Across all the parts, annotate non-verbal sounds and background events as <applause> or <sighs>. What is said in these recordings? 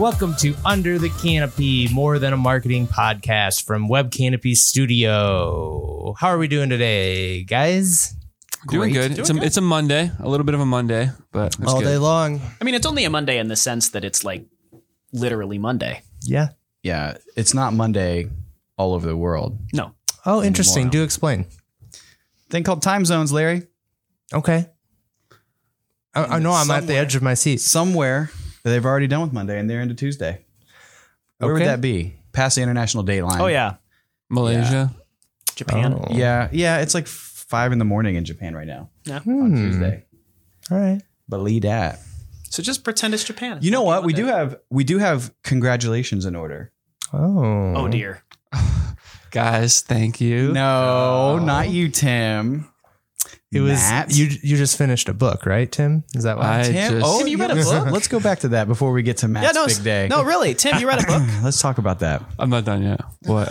All right, welcome to Under the Canopy, more than a marketing podcast from Web Canopy Studio. How are we doing today, guys? Doing Great. good. it's, a, it's a Monday, a little bit of a Monday, but it's All good. day long. I mean, it's only a Monday in the sense that it's like literally Monday. Yeah. Yeah, it's not Monday all over the world. No. Oh, interesting. Anymore. Do explain. Thing called time zones, Larry. Okay. I, I know I'm at the Somewhere. edge of my seat. Somewhere they've already done with Monday and they're into Tuesday. Where Okay. would that be? Past the international date line. Oh yeah, Malaysia. Japan. Oh. Yeah, yeah. It's like five in the morning in Japan right now Yeah. on Hmm. Tuesday. All right. Believe that. So just pretend it's Japan. You know what? We do have we do have congratulations in order. Oh. Oh dear. <sighs> Guys, thank you. No, not you, Tim. It was Matt. you. You just finished a book, right, Tim? Is that why? I Tim. just- oh, Tim, you read a book? <laughs> Let's go back to that before we get to Matt's yeah, no, big day. no, really, Tim, you read a book. <clears throat> Let's talk about that. I'm not done yet. What?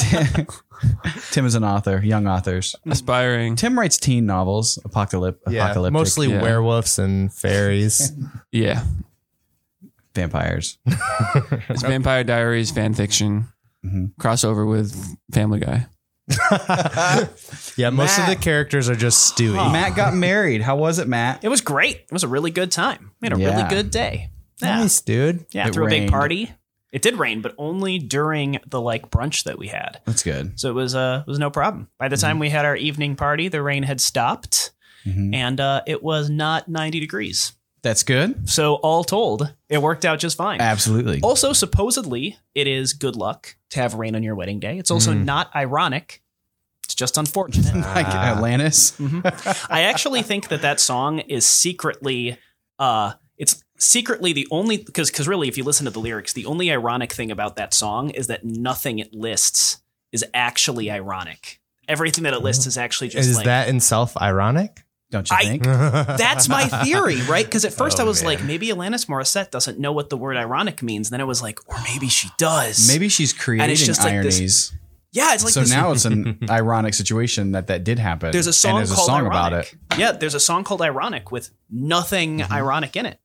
Tim, <laughs> Tim is an author, young authors. Aspiring. Tim writes teen novels, apocalyp- yeah, apocalyptic, mostly yeah. werewolves and fairies. <laughs> Yeah. vampires. It's Vampire Diaries fan fiction. Mhm. Crossover with Family Guy. <laughs> yeah, most of Matt. the characters are just Stewie. Matt got married. How was it, Matt? It was great. It was a really good time. We had a Yeah. really good day. Yeah, Nice, dude. yeah. It threw a big party. It did rain, but only during the like brunch that we had. That's good. So it was uh it was no problem. By the Mm-hmm. time we had our evening party, the rain had stopped, Mhm. and uh, it was not ninety degrees. That's good. So all told, it worked out just fine. Absolutely. Also, supposedly, it is good luck to have rain on your wedding day. It's also mm. not ironic. It's just unfortunate. <laughs> like ah. Alanis. Mm-hmm. I actually think that that song is secretly, uh, it's secretly the only because because really, if you listen to the lyrics, the only ironic thing about that song is that nothing it lists is actually ironic. Everything that it lists oh. is actually just Is like that in self ironic? Don't you I- think? <laughs> that's my theory, right? Because at <laughs> first Oh, I was man. like, maybe Alanis Morissette doesn't know what the word ironic means. then I was like, or maybe she does. Maybe she's creating just like this- ironies. yeah, it's like so this, now it's an <laughs> ironic situation that that did happen. there's a song and there's called a song ironic. about it. Yeah, there's a song called ironic with nothing ironic in it.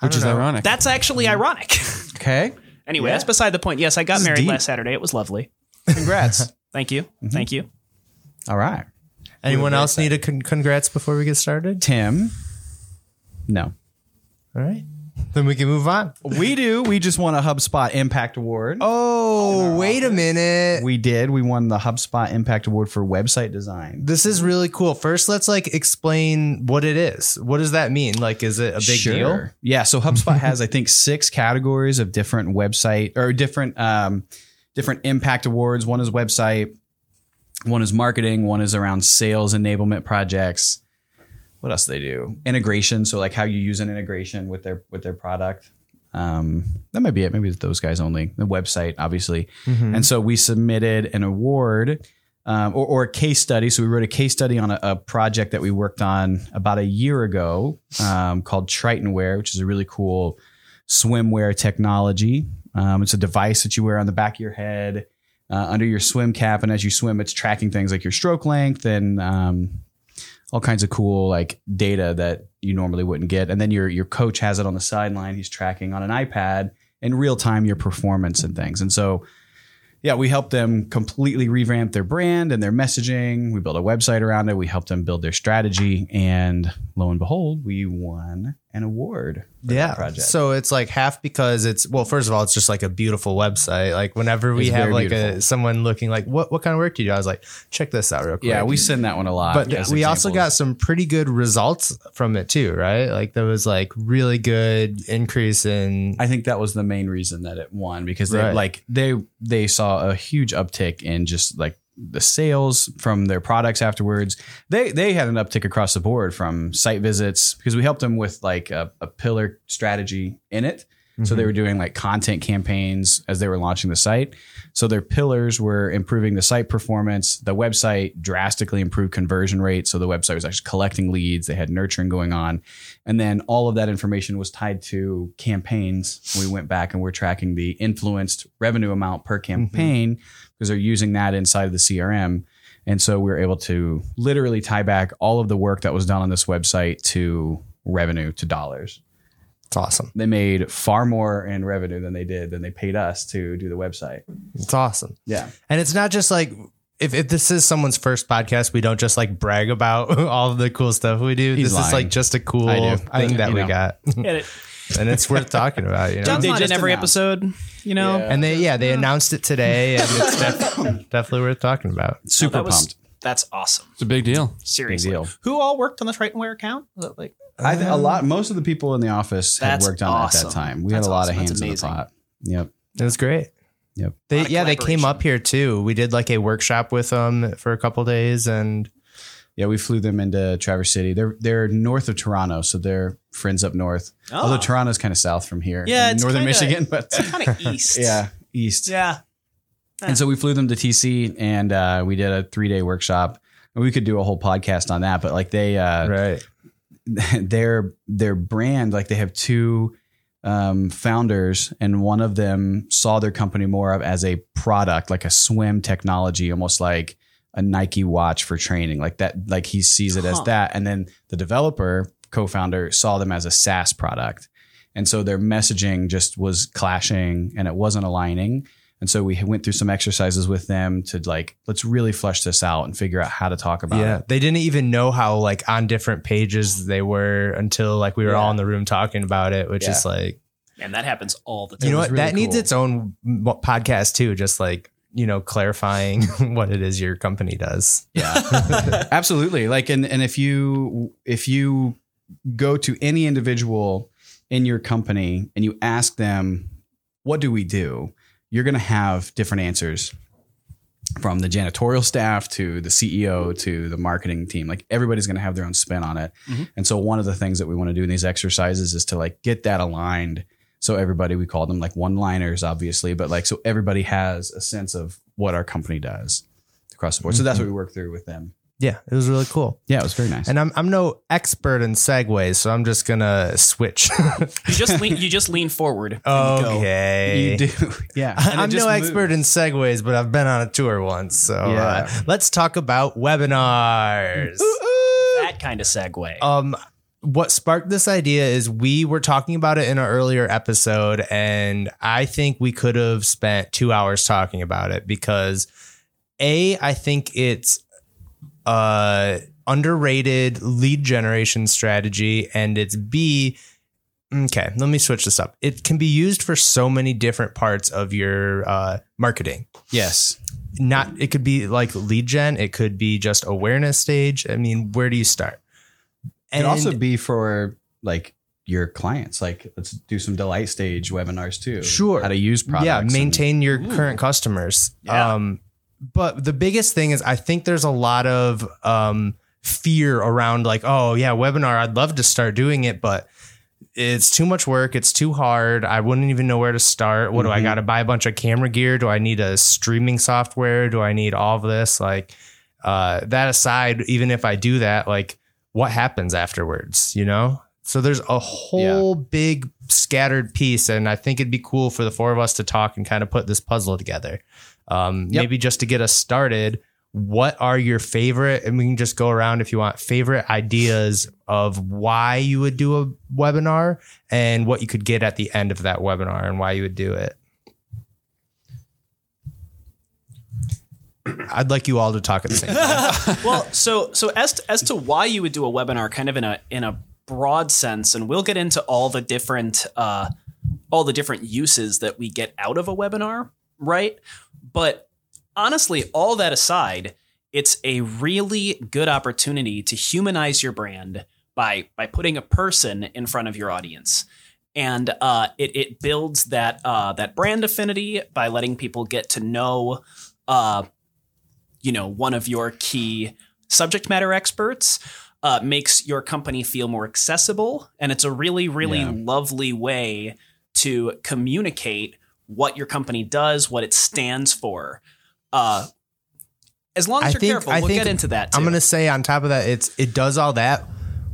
Which is know. ironic. That's actually ironic. Okay. anyway, Yeah. that's beside the point. Yes, I got This married last Saturday. It was lovely. Congrats. Thank you. Mm-hmm. Thank you. All right. Anyone else need a con- congrats before we get started? Tim. No. All right. Then we can move on. We do. We just won a HubSpot Impact Award. Oh, wait a minute. We did. We won the HubSpot Impact Award for website design. This is really cool. First, let's like explain what it is. What does that mean? Like, is it a big deal? Yeah. So HubSpot <laughs> has, I think, six categories of different website or different um, different impact awards. One is website, one is marketing, one is around sales enablement projects. What else do they do? Integration. So like how you use an integration with their with their product. Um, that might be it. Maybe it's those guys only. The website, obviously. And so we submitted an award um, or, or a case study. So we wrote a case study on a, a project that we worked on about a year ago um, called Tritonwear, which is a really cool swimwear technology. Um, it's a device that you wear on the back of your head uh, under your swim cap, and as you swim, it's tracking things like your stroke length and um, all kinds of cool like data that you normally wouldn't get. And then your your coach has it on the sideline. He's tracking on an iPad in real time your performance and things. And so yeah, we helped them completely revamp their brand and their messaging. We built a website around it. We helped them build their strategy, and lo and behold, we won an award. For that Yeah. project. So it's like half because it's well, first of all, it's just like a beautiful website. Like whenever we It's have like a someone looking like what what kind of work do you do? I was like, check this out real quick. yeah, we send that one a lot. but we also got some pretty good results from it too, right? Like there was like really good increase in I think that was the main reason that it won because they Right. like they they saw a huge uptick in just like the sales from their products afterwards. They they had an uptick across the board from site visits because we helped them with like a, a pillar strategy in it. So they mm-hmm. were doing like content campaigns as they were launching the site. So their pillars were improving the site performance. The website drastically improved conversion rate. So the website was actually collecting leads. They had nurturing going on. And then all of that information was tied to campaigns. We went back and we're tracking the influenced revenue amount per mm-hmm. campaign because they're using that inside of the CRM. And so we were able to literally tie back all of the work that was done on this website to revenue to dollars. It's awesome. They made far more in revenue than they did than they paid us to do the website. It's awesome. Yeah. And it's not just like if, if this is someone's first podcast, we don't just like brag about <laughs> all of the cool stuff we do. He's this is like just a cool thing I- that you we know. got. <laughs> And it's worth talking about, you know. John's They not in every announced. episode, you know. Yeah. and they yeah, they announced it today and it's <laughs> def- definitely worth talking about. Super oh, that was- pumped. That's awesome. It's a big deal. Big Seriously. deal. Who all worked on the Tritonwear account? Like I think a lot. Most of the people in the office had worked on it at that time. We That's had a lot awesome. of That's hands in the pot. Yep. It was great. Yep. They yeah, they came up here too. We did like a workshop with them for a couple days and Yeah, we flew them into Traverse City. They're they're north of Toronto, so they're friends up north. Oh. Although Toronto's kind of south from here, Yeah, it's northern kinda- Michigan, but kind of <laughs> east? yeah, east. Yeah. And so we flew them to TC, and uh, we did a three day workshop. And we could do a whole podcast on that, but like they uh, right. <laughs> their their brand like they have two um, founders and one of them saw their company more of as a product like a swim technology almost like a nike watch for training like that like he sees it as that. And then the developer co-founder saw them as a saas product. And so their messaging just was clashing and it wasn't aligning. And so we went through some exercises with them to like let's really flush this out and figure out how to talk about Yeah, it. They didn't even know how like on different pages they were until like we were Yeah. all in the room talking about it, which is like And that happens all the time. you know what? really that needs its own podcast too, just like you know clarifying <laughs> what it is your company does. Yeah, <laughs> <laughs> absolutely. Like, and and if you if you go to any individual in your company and you ask them, "What do we do?" You're going to have different answers from the janitorial staff to the CEO to the marketing team. Like everybody's going to have their own spin on it. Mhm. And so one of the things that we want to do in these exercises is to like get that aligned. So everybody, we call them like one liners, obviously, but like so everybody has a sense of what our company does across the board. So that's what we work through with them. Yeah, it was really cool. Yeah, it was very nice. And I'm I'm no expert in segues, so I'm just gonna switch. <laughs> You just lean, you just lean forward. and you go. okay. you do, <laughs> yeah. And I'm just no expert moves. in segues, but I've been on a tour once. So uh, let's talk about webinars. That kind of segue. Um, what sparked this idea is we were talking about it in an earlier episode, and I think we could have spent two hours talking about it because a I think it's uh underrated lead generation strategy, and it's b okay. Let me switch this up. It can be used for so many different parts of your uh, marketing yes. not it could be like lead gen it could be just awareness stage i mean where do you start Could also be for like your clients. Like, let's do some delight stage webinars too. Sure. How to use products. yeah and- maintain your current customers Yeah. um but the biggest thing is i think there's a lot of um fear around like oh yeah webinar i'd love to start doing it but it's too much work it's too hard i wouldn't even know where to start what do i Mhm. got to buy a bunch of camera gear do i need a streaming software do i need all of this like uh that aside even if i do that like what happens afterwards you know? So there's a whole big scattered piece and i think it'd be cool for the four of us to talk and kind of put this puzzle together. Um, Yep. maybe just to get us started what are your favorite and we can just go around if you want favorite ideas of why you would do a webinar and what you could get at the end of that webinar and why you would do it <clears throat> i'd like you all to talk at the same time <laughs> well, so so as to, as to why you would do a webinar, kind of in a in a broad sense, and we'll get into all the different uh, all the different uses that we get out of a webinar, right? But honestly, all that aside, it's a really good opportunity to humanize your brand by by putting a person in front of your audience. And uh, it, it builds that uh, that brand affinity by letting people get to know uh, you know one of your key subject matter experts uh, makes your company feel more accessible and it's a really really Yeah. lovely way to communicate what your company does what it stands for uh, as long as I you're think- careful I we'll get into that too. i'm gonna say on top of that it's it does all that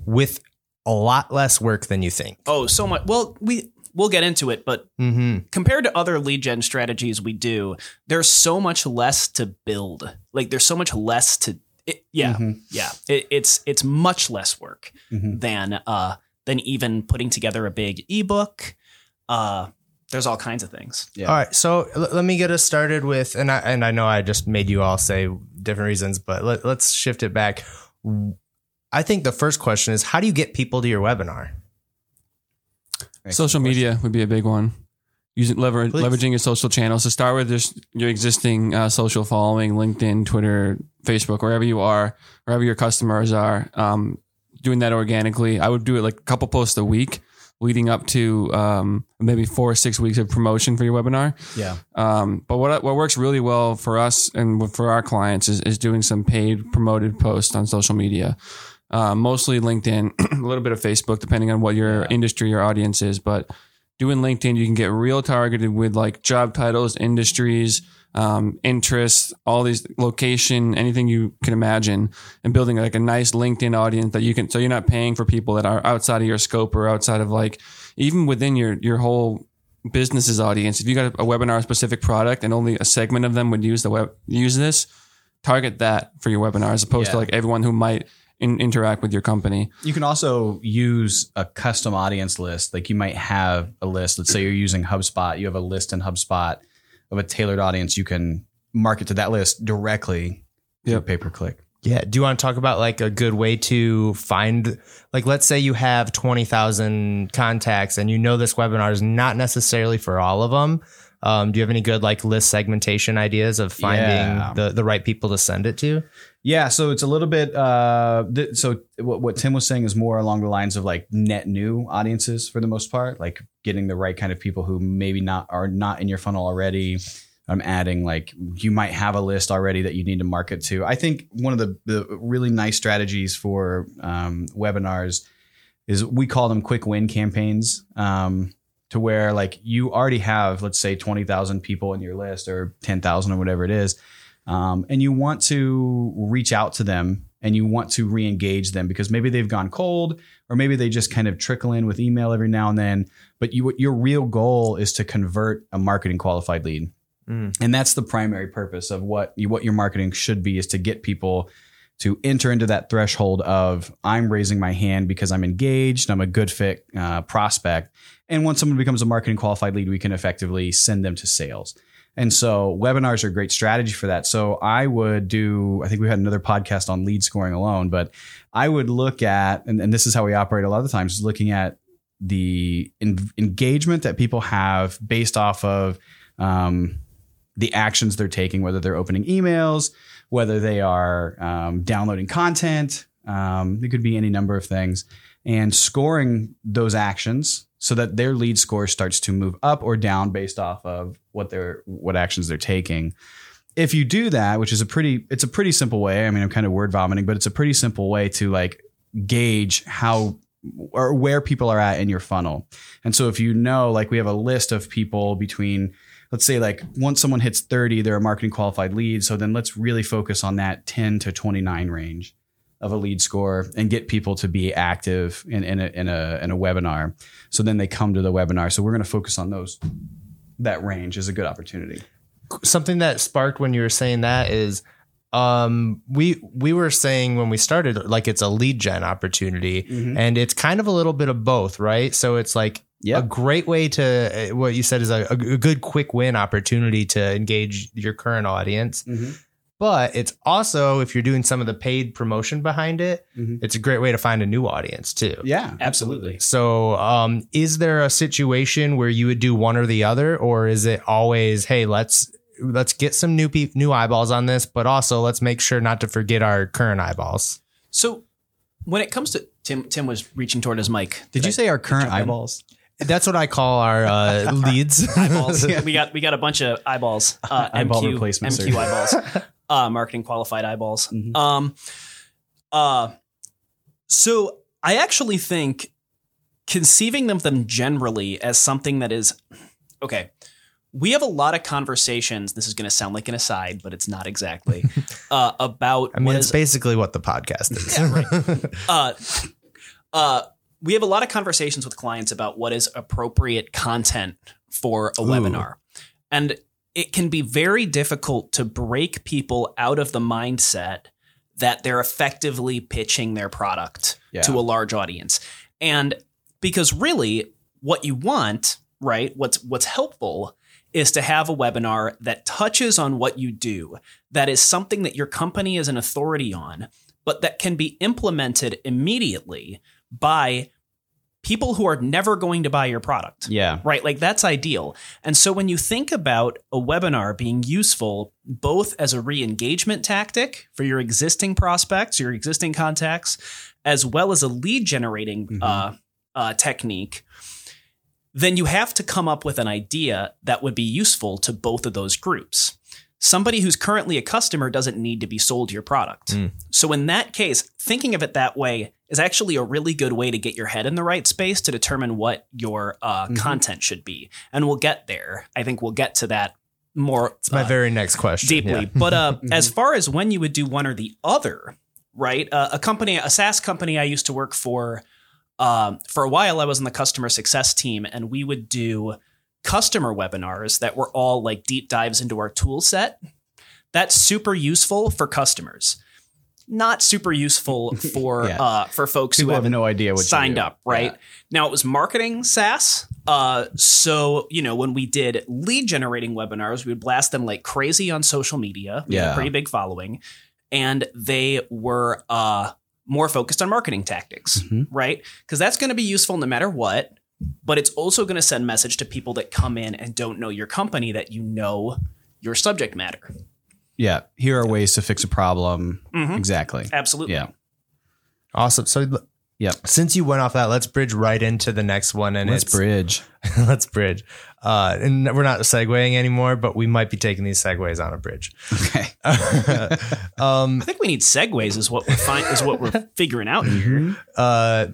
with a lot less work than you think oh so much well we we'll get into it but mm-hmm. compared to other lead gen strategies we do, there's so much less to build. Like there's so much less to it, yeah, Mhm. yeah. It, it's it's much less work Mhm. than uh than even putting together a big ebook. Uh, there's all kinds of things. Yeah. All right, so l- let me get us started with, and I and I know I just made you all say different reasons, but let, let's shift it back. I think the first question is, how do you get people to your webinar? Social media would be a big one. Using lever, Please. leveraging your social channels to start with just your existing uh, social following, LinkedIn, Twitter, Facebook, wherever you are, wherever your customers are. Um, doing that organically, I would do it like a couple posts a week, leading up to um, maybe four or six weeks of promotion for your webinar. Yeah. Um, but what what works really well for us and for our clients is, is doing some paid promoted posts on social media, uh, mostly LinkedIn, <clears throat> a little bit of Facebook, depending on what your industry or audience is. But doing LinkedIn, you can get real targeted with like job titles, industries, um, interests, all these location, anything you can imagine, and building like a nice LinkedIn audience that you can. So you're not paying for people that are outside of your scope or outside of like even within your your whole business's audience. If you got a webinar specific product and only a segment of them would use the web use this, target that for your webinar as opposed to like everyone who might in, interact with your company. You can also use a custom audience list. Like you might have a list. Let's say you're using HubSpot. You have a list in HubSpot of a tailored audience. You can market to that list directly through Yep. pay per click. Yeah. Do you want to talk about like a good way to find, like, let's say you have 20,000 contacts and you know this webinar is not necessarily for all of them. Um, do you have any good like list segmentation ideas of finding Yeah. the, the right people to send it to? Yeah, so it's a little bit. Uh, th- so what, what Tim was saying is more along the lines of like net new audiences for the most part, like getting the right kind of people who maybe not are not in your funnel already. I'm adding like you might have a list already that you need to market to. I think one of the, the really nice strategies for um, webinars is we call them quick win campaigns. Um, to where like you already have, let's say, twenty thousand people in your list or ten thousand or whatever it is, um, and you want to reach out to them and you want to re-engage them because maybe they've gone cold or maybe they just kind of trickle in with email every now and then but you your real goal is to convert a marketing qualified lead Mm. and that's the primary purpose of what you, what your marketing should be is to get people to enter into that threshold of I'm raising my hand because I'm engaged, I'm a good fit uh, prospect, and once someone becomes a marketing qualified lead, we can effectively send them to sales. And so webinars are a great strategy for that. So I would do, I think we had another podcast on lead scoring alone, but I would look at, and, and this is how we operate a lot of the times, is looking at the en- engagement that people have based off of um, the actions they're taking, whether they're opening emails, whether they are um, downloading content. Um, it could be any number of things, and scoring those actions so that their lead score starts to move up or down based off of what they're what actions they're taking. If you do that, which is a pretty it's a pretty simple way. I mean, I'm kind of word vomiting, but it's a pretty simple way to like gauge how or where people are at in your funnel. And so if you know, like we have a list of people between let's say like once someone hits 30 they're a marketing qualified lead so then let's really focus on that 10 to 29 range of a lead score and get people to be active in, in, a, in, a, in a webinar. So then they come to the webinar. So we're going to focus on those that range is a good opportunity. Something that sparked when you were saying that is um we we were saying when we started like it's a lead gen opportunity and it's kind of a little bit of both right? So it's like a great way to what you said is a, a good quick win opportunity to engage your current audience but it's also if you're doing some of the paid promotion behind it Mhm. it's a great way to find a new audience too yeah Absolutely. so, um, is there a situation where you would do one or the other, or is it always, hey, let's let's get some new pe- new eyeballs on this, but also let's make sure not to forget our current eyeballs? So when it comes to Tim, Tim was reaching toward his mic. did you say our current jump in? eyeballs That's what I call our uh, <laughs> leads. eyeballs? We got we got a bunch of eyeballs. Uh, <laughs> Eyeball MQ, replacement MQ surgery. eyeballs. <laughs> Uh, marketing qualified eyeballs. Mhm. Um, uh, so I actually think conceiving of them generally as something that is okay. We have a lot of conversations. This is going to sound like an aside, but it's not exactly <laughs> uh, about. I mean, it's is- basically what the podcast is. <laughs> uh, uh, we have a lot of conversations with clients about what is appropriate content for a webinar. And it can be very difficult to break people out of the mindset that they're effectively pitching their product Yeah. to a large audience. And because really what you want, right? What's what's helpful is to have a webinar that touches on what you do, that is something that your company is an authority on, but that can be implemented immediately by people who are never going to buy your product. Yeah. Right? Like that's ideal. And so when you think about a webinar being useful both as a re engagement tactic for your existing prospects, your existing contacts, as well as a lead generating uh, uh, technique, then you have to come up with an idea that would be useful to both of those groups. Somebody who's currently a customer doesn't need to be sold your product. So, in that case, thinking of it that way is actually a really good way to get your head in the right space to determine what your uh, content should be. And we'll get there. I think we'll get to that more It's my uh, very next question. deeply. Yeah. But uh, <laughs> as far as when you would do one or the other, right? Uh, a company, a SaaS company I used to work for, um, for a while I was on the customer success team, and we would do customer webinars that were all like deep dives into our tool set. That's super useful for customers. Not super useful <laughs> for Yeah. uh, for folks People who have no idea what signed up, right? Yeah. Now it was marketing SaaS. Uh, so you know when we did lead generating webinars, we would blast them like crazy on social media. We had a Yeah. pretty big following, and they were uh, more focused on marketing tactics, Mhm. right? Because that's going to be useful no matter what. But it's also going to send message to people that come in and don't know your company that you know your subject matter. Yeah. Here are ways to fix a problem. Mhm. Exactly. Absolutely. Yeah. Awesome. So, Yep. since you went off that, let's bridge right into the next one, and Let's it's bridge. <laughs> let's bridge. Uh, and we're not segueing anymore, but we might be taking these segues on a bridge. Okay. <laughs> um, I think we need segues is what we're find, is what we're figuring out here. uh,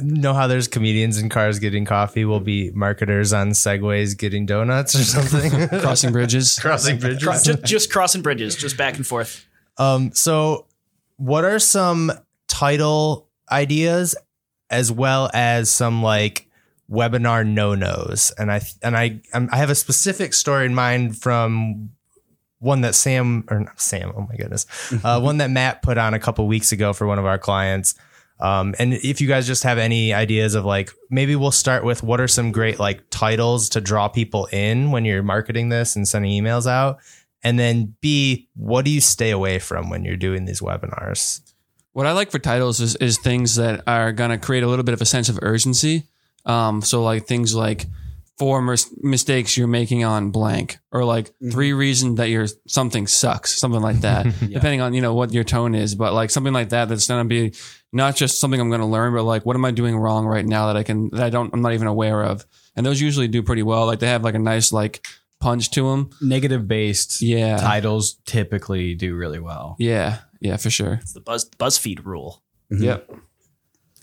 know how there's comedians in cars getting coffee? We'll be marketers on segways getting donuts or something. <laughs> Crossing bridges. <laughs> Crossing bridges. Cro- just, just crossing bridges, just back and forth. Um, so what are some title ideas as well as some like webinar no-nos? And I and I I'm, I have a specific story in mind from one that Sam or not Sam, oh my goodness, <laughs> uh, one that Matt put on a couple weeks ago for one of our clients. Um, and if you guys just have any ideas of like, maybe we'll start with what are some great like titles to draw people in when you're marketing this and sending emails out. And then B, what do you stay away from when you're doing these webinars? What I like for titles is, is things that are going to create a little bit of a sense of urgency. Um, so like things like four mis- mistakes you're making on blank, or like three reasons that your something sucks, something like that. <laughs> Depending on you know what your tone is, but like something like that that's going to be not just something I'm going to learn, but like what am I doing wrong right now that I can that I don't I'm not even aware of. And those usually do pretty well. Like they have like a nice like punch to them. Negative based Yeah, titles typically do really well. yeah, yeah, for sure. It's the Buzz BuzzFeed rule. Yep.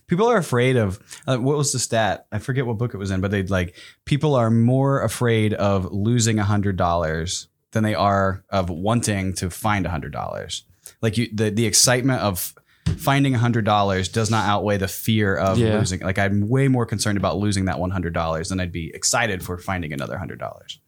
People are afraid of uh, what was the stat? I forget what book it was in, but they'd like people are more afraid of losing a hundred dollars than they are of wanting to find a hundred dollars. Like you, the the excitement of finding a hundred dollars does not outweigh the fear of Yeah. losing. Like I'm way more concerned about losing that one hundred dollars than I'd be excited for finding another hundred dollars.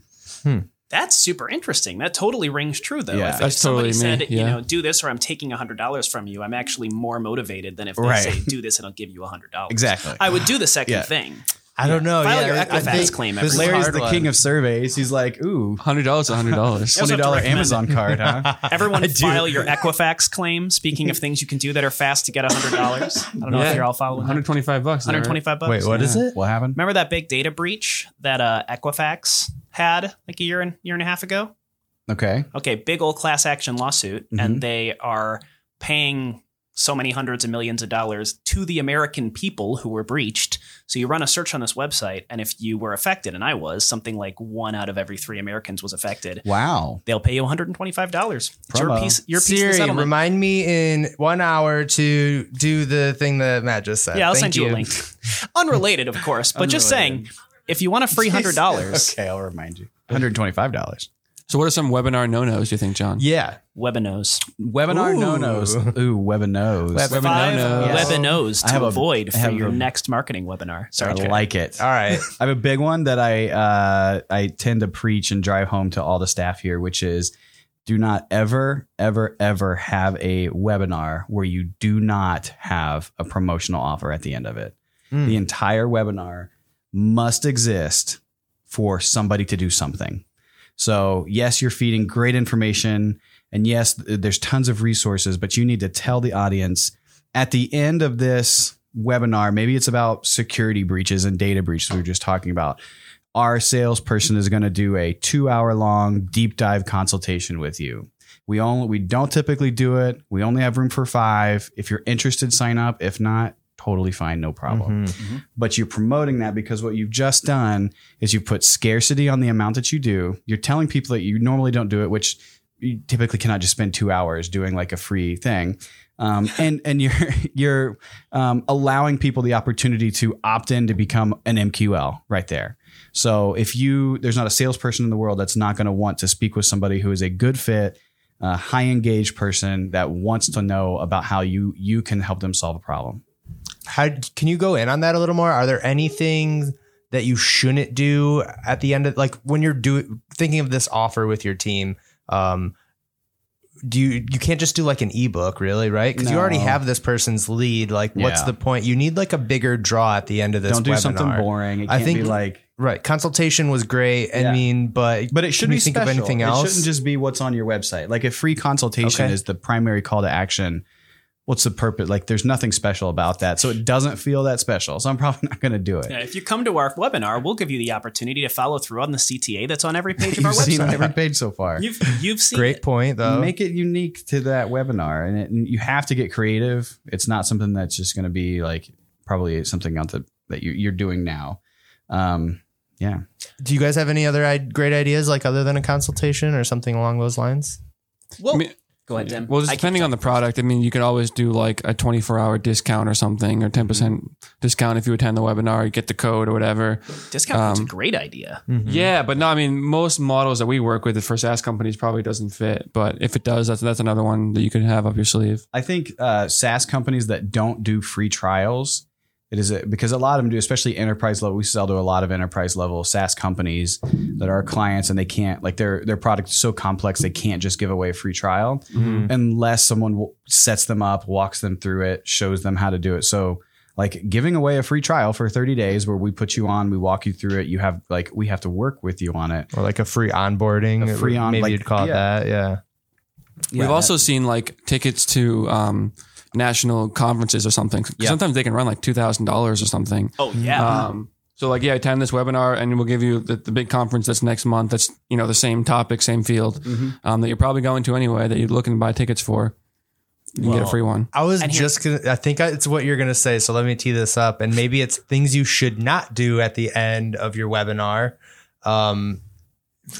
Hmm. That's super interesting. That totally rings true, though. Yeah. if, if That's somebody totally me, said, you know, do this or I'm taking hundred dollars from you, I'm actually more motivated than if they Right. say, do this and I'll give you hundred dollars. Exactly. I would do the second Yeah. thing. I don't know. File yeah, your I- I Equifax think claim this every is Larry's hard the one. king of surveys. He's like, ooh, Hundred dollars, a hundred dollars. also <laughs> twenty have to dollar recommend- Amazon card, huh? <laughs> Everyone <laughs> I do. file your Equifax claim. Speaking of things you can do that are fast to get hundred dollars. I don't know if you're all following. One hundred twenty-five bucks. One hundred twenty-five bucks. Wait, what is it? what happened? Remember that big data breach that uh, Equifax had like a year and year and a half ago? Okay. Okay, big old class action lawsuit, Mhm. and they are paying so many hundreds of millions of dollars to the American people who were breached. So you run a search on this website, and if you were affected, and I was, something like one out of every three Americans was affected. Wow. They'll pay you one hundred and twenty-five dollars. Your piece, your piece of the Siri, settlement. remind me in one hour to do the thing that Matt just said. yeah, I'll Thank send you, a link. <laughs> Unrelated, of course, but just saying, if you want a free hundred dollars, <laughs> Okay, I'll remind you. One hundred twenty-five dollars. So, what are some webinar no-nos? Do you think, John? Yeah. webinos, Webinar Ooh. no nos. <laughs> Ooh, webinos. Web- Webinar five no-nos. webinos I to have a- avoid I for have your a- next marketing webinar. Sorry, I Jay. like it. All right. <laughs> I have a big one that I uh, I tend to preach and drive home to all the staff here, which is do not ever, ever, ever have a webinar where you do not have a promotional offer at the end of it. Mm. The entire webinar must exist for somebody to do something. So, yes, you're feeding great information. And yes, there's tons of resources, but you need to tell the audience at the end of this webinar, maybe it's about security breaches and data breaches we were just talking about. Our salesperson is going to do a two hour long deep dive consultation with you. We only we don't typically do it. We only have room for five. If you're interested, sign up. If not, totally fine, no problem. Mhm. But you're promoting that because what you've just done is you put scarcity on the amount that you do. You're telling people that you normally don't do it, which you typically cannot just spend two hours doing like a free thing. Um, <laughs> and and you're you're um, allowing people the opportunity to opt in to become an MQL right there. So if you there's not a salesperson in the world that's not going to want to speak with somebody who is a good fit, a high engaged person that wants to know about how you you can help them solve a problem. How can you go in on that a little more? Are there anything that you shouldn't do at the end of like when you're doing thinking of this offer with your team? Um, do you you can't just do like an ebook really right because you already have this person's lead like what's Yeah. the point you need like a bigger draw at the end of this Don't do webinar. something boring. It I think- be like right consultation was great i Yeah. mean but But it should can be think special. of anything else It shouldn't just be what's on your website. Like a free consultation Okay. is the primary call to action. What's the purpose? Like there's nothing special about that. So it doesn't feel that special. So I'm probably <laughs> not going to do it. Yeah, if you come to our webinar, we'll give you the opportunity to follow through on the CTA that's on every page of <laughs> our You've seen website. every page so far. You've you've seen great it. point though Make it unique to that webinar, and, it, and you have to get creative. It's not something that's just going to be like probably something on the, that you, you're doing now. Um, yeah. do you guys have any other I- great ideas like other than a consultation or something along those lines Well, I mean- go ahead, Tim. Well, just depending on the product, I mean, you could always do like a 24 hour discount or something, or 10% discount if you attend the webinar, you get the code or whatever. discount code's a um, great idea. Yeah, but no, I mean, most models that we work with for SaaS companies probably doesn't fit. But if it does, that's that's another one that you could have up your sleeve. I think uh, SaaS companies that don't do free trials, it is a, because a lot of them do, especially enterprise level. We sell to a lot of enterprise level SaaS companies that are clients, and they can't like their their product is so complex they can't just give away a free trial unless someone w- sets them up, walks them through it, shows them how to do it. So. Like giving away a free trial for 30 days where we put you on, we walk you through it. You have like, we have to work with you on it. or like a free onboarding A free on- maybe like, you'd call it that yeah Yeah, We've also seen like tickets to um, national conferences or something. Yeah. Sometimes they can run like two thousand dollars or something. Oh yeah. Um, so like yeah, attend this webinar and we'll give you the, the big conference that's next month. That's you know the same topic, same field um, that you're probably going to anyway. That you're looking to buy tickets for. You can get a free one. I was And here- just gonna. I think it's what you're gonna say. So let me tee this up, and maybe it's things you should not do at the end of your webinar. Um,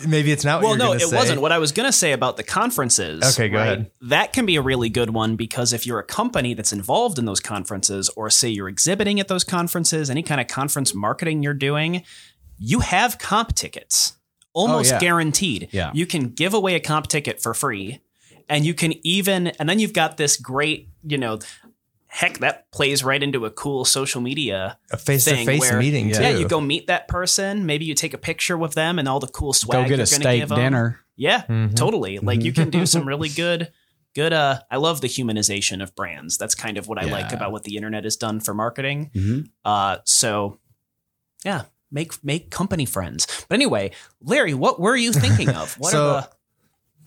maybe it's not. What well, no, it say. wasn't. What I was going to say about the conferences. Okay, go ahead. That can be a really good one because if you're a company that's involved in those conferences, or say you're exhibiting at those conferences, any kind of conference marketing you're doing, you have comp tickets oh, almost Oh, yeah. guaranteed. Yeah. You can give away a comp ticket for free, and you can even, and then you've got this great, you know. Heck, that plays right into a cool social media a face to face where- meeting Yeah. too. yeah, you go meet that person. Maybe you take a picture with them and all the cool swag. Go get you're a steak give 'em. dinner. Yeah, Mhm. totally. Like you can do <laughs> some really good, good. Uh, I love the humanization of brands. That's kind of what I like about what the internet has done for marketing. Mhm. Uh, so yeah, make make company friends. But anyway, Larry, what were you thinking of? <laughs> What So- are the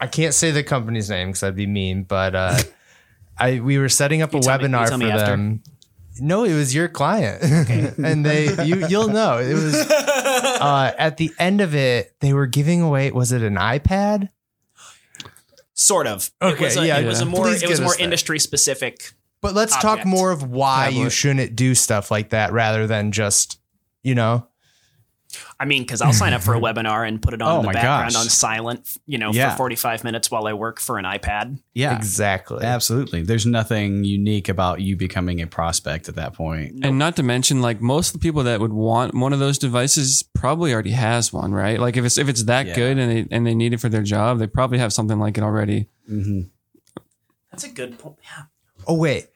I can't say the company's name because I'd be mean, but uh, <laughs> I we were setting up a You you webinar for me after. them. No, it was your client, <laughs> and they you you'll know it was <laughs> uh, at the end of it. They were giving away. Was it an iPad? sort of? Okay, it was a, yeah, it was a more Please it was more industry specific. But let's talk more of why you shouldn't do stuff like that rather than just, you know, I mean, because I'll sign up for a <laughs> webinar and put it on Oh the background gosh. on silent, you know, Yeah. for 45 minutes while I work for an iPad. Yeah. exactly. Absolutely. There's nothing unique about you becoming a prospect at that point. And not to mention, like most of the people that would want one of those devices probably already has one, right? Like if it's if it's that Yeah. good and they and they need it for their job, they probably have something like it already. hmm That's a good point. Yeah. Oh wait,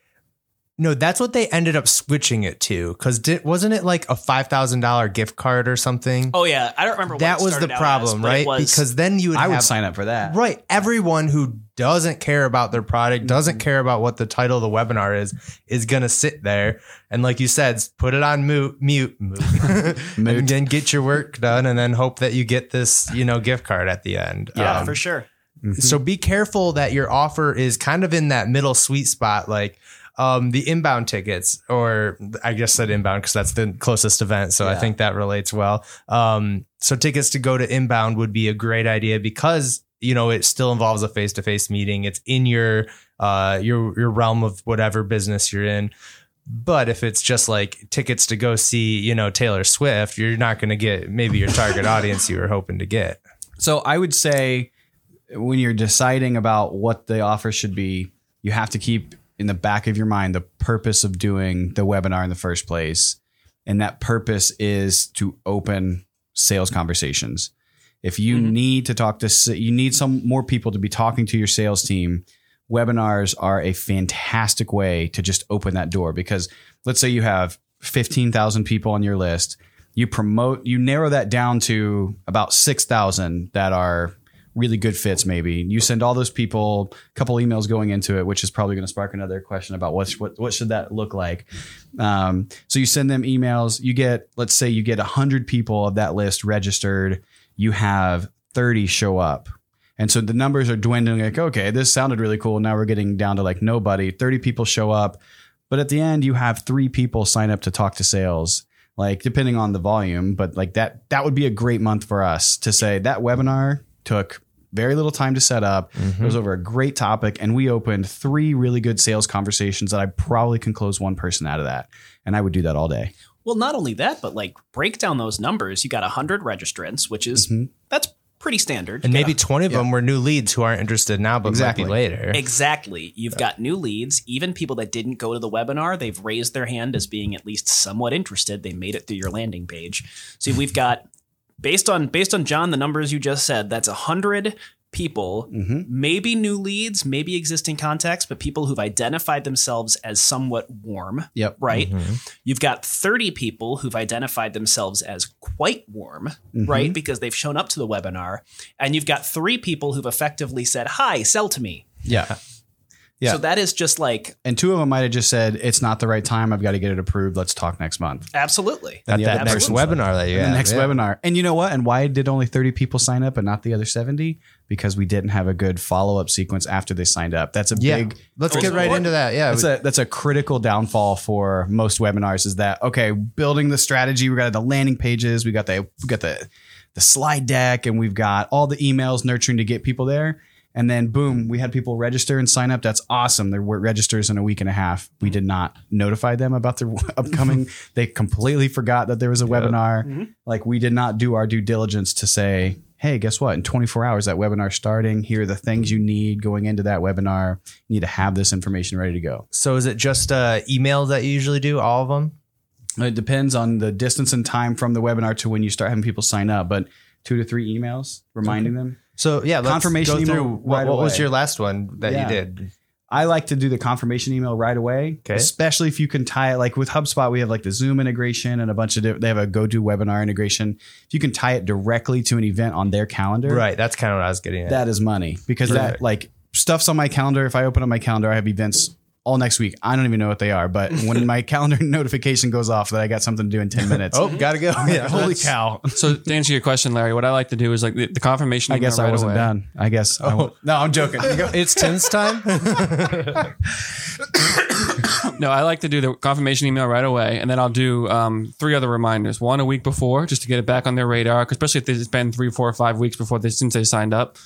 No, that's what they ended up switching it to. Because wasn't it like a five thousand dollar gift card or something? Oh yeah, I don't remember. That it was the problem, as, right? was- because then you would I have would sign up for that. right everyone who doesn't care about their product, doesn't Mm-hmm. care about what the title of the webinar is, is gonna sit there and, like you said, put it on mute, mute, <laughs> mute, Mute. and then get your work done, and then hope that you get this, you know, gift card at the end. yeah, Um, for sure. so be careful that your offer is kind of in that middle sweet spot, like um, the inbound tickets, or I just said inbound because that's the closest event. So I think that relates well. Um, so tickets to go to inbound would be a great idea because you know it still involves a face to face meeting. It's in your uh, your your realm of whatever business you're in. But if it's just like tickets to go see, you know, Taylor Swift, you're not going to get maybe your target <laughs> audience you were hoping to get. So I would say when you're deciding about what the offer should be, you have to keep in the back of your mind the purpose of doing the webinar in the first place. And that purpose is to open sales conversations. If you mm-hmm. need to talk to, you need some more people to be talking to your sales team. Webinars are a fantastic way to just open that door because let's say you have 15,000 people on your list. You promote, you narrow that down to about 6,000 that are really good fits, maybe. You send all those people a couple emails going into it, which is probably going to spark another question about what, what, what should that look like. Um, so you send them emails. You get, let's say you get 100 people of that list registered. You have 30 show up. And so the numbers are dwindling like, okay, this sounded really cool. Now we're getting down to like nobody. 30 people show up. But at the end, you have three people sign up to talk to sales, like depending on the volume. But like that, that would be a great month for us to say that webinar took very little time to set up. It was over a great topic. And we opened three really good sales conversations that I probably can close one person out of that. And I would do that all day. Well, not only that, but like break down those numbers. You got hundred registrants, which is Mm-hmm. that's pretty standard. And maybe got 20 of them were new leads who aren't interested now, but Exactly. might later. exactly. You've got new leads, even people that didn't go to the webinar. They've raised their hand as being at least somewhat interested. They made it through your landing page. So we've got based on based on John the numbers you just said. That's a hundred people Mm-hmm. maybe new leads, maybe existing contacts, but people who've identified themselves as somewhat warm, Yep. right? Mm-hmm. You've got 30 people who've identified themselves as quite warm, Mm-hmm. right? Because they've shown up to the webinar. And you've got three people who've effectively said, Hi, sell to me. Yeah. Yeah. So that is just like, And two of them might have just said, it's not the right time. I've got to get it approved. Let's talk next month. absolutely. At the that other next person's webinar that you And have, the next yeah. webinar. And you know what? And why did only 30 people sign up and not the other 70? Because we didn't have a good follow up sequence after they signed up. That's a Yeah. big Let's get right what- into that. Yeah. that's a that's a critical downfall for most webinars is that okay building the strategy we got the landing pages we got the we got the the slide deck and we've got all the emails nurturing to get people there and then boom we had people register and sign up. That's awesome. There were registers in a week and a half. We did not notify them about their <laughs> upcoming. <laughs> They completely forgot that there was a webinar. Like we did not do our due diligence to say hey guess what? In 24 hours that webinar starting. Here are the things you need going into that webinar. You need to have this information ready to go. So is it just uh, emails that you usually do? All of them? it depends on the distance and time from the webinar to when you start having people sign up, but two to three emails reminding them. So yeah, let's Confirmation go email through what, right what was your last one that Yeah. you did? I like to do the confirmation email right away, Okay. especially if you can tie it. Like with HubSpot, we have like the Zoom integration and a bunch of they have a GoTo webinar integration. If you can tie it directly to an event on their calendar, Right. That's kind of what I was getting at. that is money because that like stuff's on my calendar. If I open up my calendar, I have events all next week. I don't even know what they are, but when my <laughs> calendar notification goes off that I got something to do in 10 minutes. oh, gotta go. <laughs> Yeah. holy cow. So to answer your question, Larry, what I like to do is like the, the confirmation. I guess email I right wasn't away. done. I guess. I wa- no, I'm joking. It's Tim's time. <laughs> No, I like to do the confirmation email right away, and then I'll do um, three other reminders. One a week before, just to get it back on their radar, especially if it's been three, four, or five weeks before they since they signed up.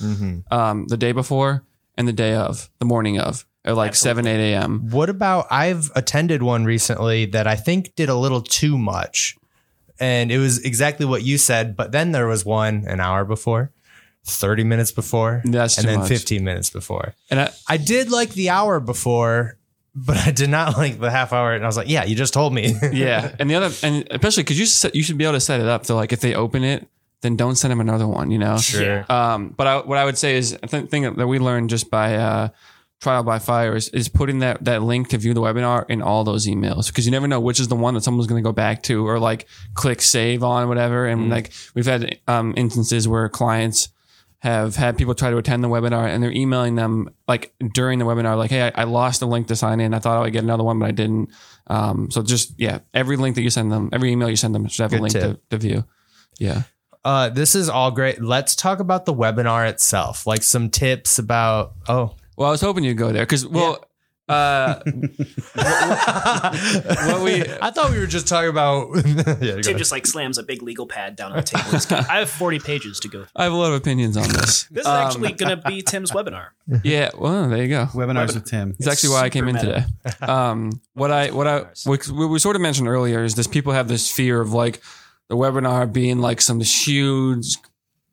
Um, the day before and the day of, the morning of, at like seven, eight a.m. what about? I've attended one recently that I think did a little too much, and it was exactly what you said. But then there was one an hour before, thirty minutes before, That's and then much. fifteen minutes before. And I, I did like the hour before, but I did not <laughs> like the half hour. And I was like, yeah, you just told me. <laughs> yeah, and the other, and especially because you set, you should be able to set it up so like if they open it, then don't send them another one. You know. Sure. Um, but I, what I would say is, I think thing that we learned just by uh, trial by fire is, is putting that that link to view the webinar in all those emails. Because you never know which is the one that someone's going to go back to or like click save on whatever. And like we've had um, instances where clients have had people try to attend the webinar and they're emailing them like during the webinar like hey i, I lost the link to sign in. I thought i would get another one but i didn't. Um, so just yeah every link that you send them every email you send them should have Good a link to, to view. Yeah. Uh, this is all great. Let's talk about the webinar itself, like some tips about. Oh, well i was hoping you'd go there because well uh, <laughs> what we I thought we were just talking about. <laughs> yeah, Tim just like slams a big legal pad down on the table. He's got- I have 40 pages to go through. I have a lot of opinions on this. <laughs> This is actually going to be Tim's webinar. Yeah, well, there you go. Webinars with Tim. It's actually why I came in today. Um, what I what I what we, we sort of mentioned earlier is this: people have this fear of like the webinar being like some huge,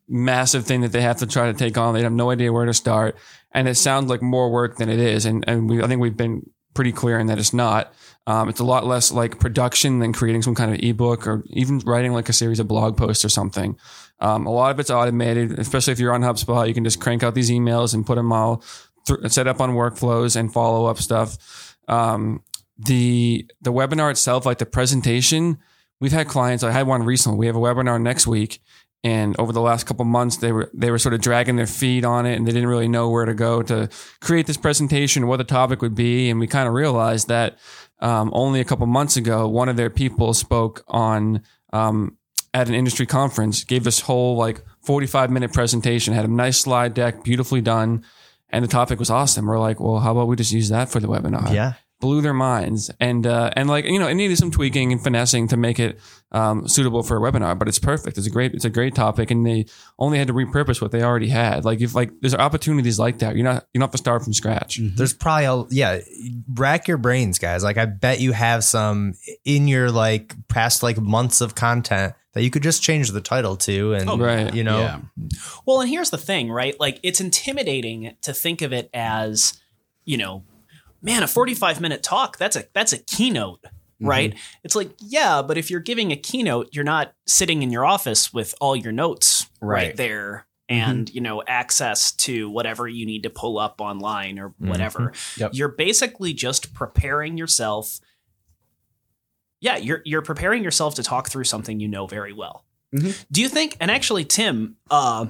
massive thing that they have to try to take on. They have no idea where to start, and it sounds like more work than it is. And and we I think we've been pretty clear in that it's not. Um, it's a lot less like production than creating some kind of ebook or even writing like a series of blog posts or something. Um, a lot of it's automated, especially if you're on HubSpot. You can just crank out these emails and put them all th- set up on workflows and follow up stuff. Um, the the webinar itself, like the presentation, we've had clients. I had one recently. We have a webinar next week, and over the last couple months, they were they were sort of dragging their feet on it, and they didn't really know where to go to create this presentation, what the topic would be, and we kind of realized that um, only a couple months ago, one of their people spoke on um, at an industry conference, gave this whole like 45 minute presentation, had a nice slide deck, beautifully done. And the topic was awesome. We're like, well, how about we just use that for the webinar? yeah. Blew their minds. And, uh, and like, you know, it needed some tweaking and finessing to make it, um, suitable for a webinar, but it's perfect. It's a great, it's a great topic. And they only had to repurpose what they already had. Like, if like, there's opportunities like that, you're not, you don't have to start from scratch. There's probably a yeah. Rack your brains, guys. Like I bet you have some in your like past like months of content that you could just change the title to, and Oh, right. you know, Yeah. Well, and here's the thing, right? Like, it's intimidating to think of it as, you know, man, a 45 minute talk, that's a that's a keynote, right? It's like, yeah, but if you're giving a keynote, you're not sitting in your office with all your notes right, Right. there and, you know, access to whatever you need to pull up online or whatever. Yep. You're basically just preparing yourself yeah, you're you're preparing yourself to talk through something you know very well. Mhm. Do you think? And actually, Tim, uh,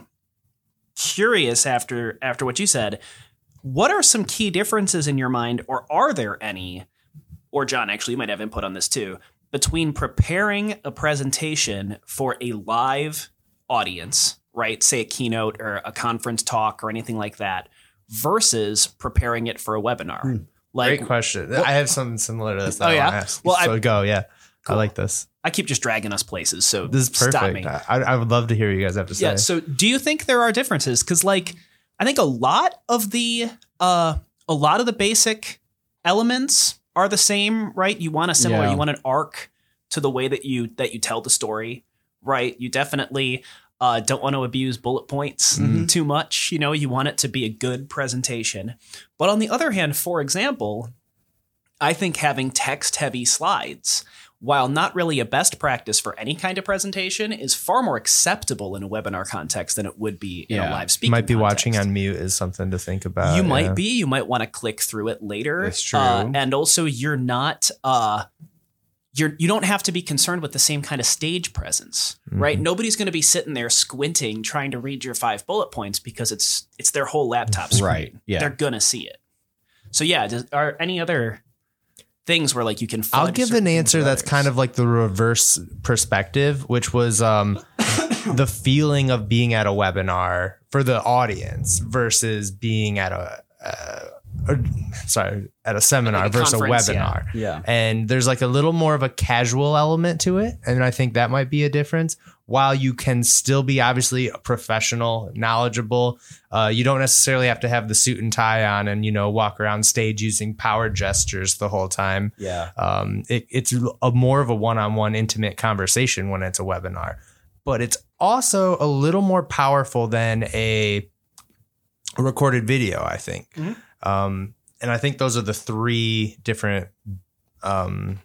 curious after after what you said, what are some key differences in your mind, or are there any? Or John, actually, you might have input on this too. Between preparing a presentation for a live audience, right? Say a keynote or a conference talk or anything like that, versus preparing it for a webinar. Hmm. Like great question. I have something similar to this. That Oh, I yeah? Well, I- go. Yeah, Cool. I like this. I keep just dragging us places, so This is stop perfect. me. I, I would love to hear you guys have to say. Yeah. So, do you think there are differences? Because, like, I think a lot of the uh, a lot of the basic elements are the same, right? You want a similar, Yeah. you want an arc to the way that you that you tell the story, right? You definitely uh, don't want to abuse bullet points too much. You know, you want it to be a good presentation. But on the other hand, for example, I think having text heavy slides, while not really a best practice for any kind of presentation, is far more acceptable in a webinar context than it would be in a live speaking. might be context. watching on mute is something to think about. You might be. You might want to click through it later. That's true. Uh, and also, you're not. Uh, you're you don't have to be concerned with the same kind of stage presence, Mm-hmm. right? Nobody's going to be sitting there squinting trying to read your five bullet points because it's it's their whole laptop screen. Right, yeah. They're gonna see it. So yeah, does, are any other things where like you can? I'll give an answer that's kind of like the reverse perspective, which was um, <laughs> the feeling of being at a webinar for the audience versus being at a, uh, or, sorry, at a seminar Like a versus a conference, yeah. webinar. Yeah. And there's like a little more of a casual element to it. And I think that might be a difference. While you can still be obviously a professional, knowledgeable, uh, you don't necessarily have to have the suit and tie on and, you know, walk around stage using power gestures the whole time Yeah. um, it, it's a more of a one-on-one intimate conversation when it's a webinar but it's also a little more powerful than a recorded video i think Mhm. um, and i think those are the three different um,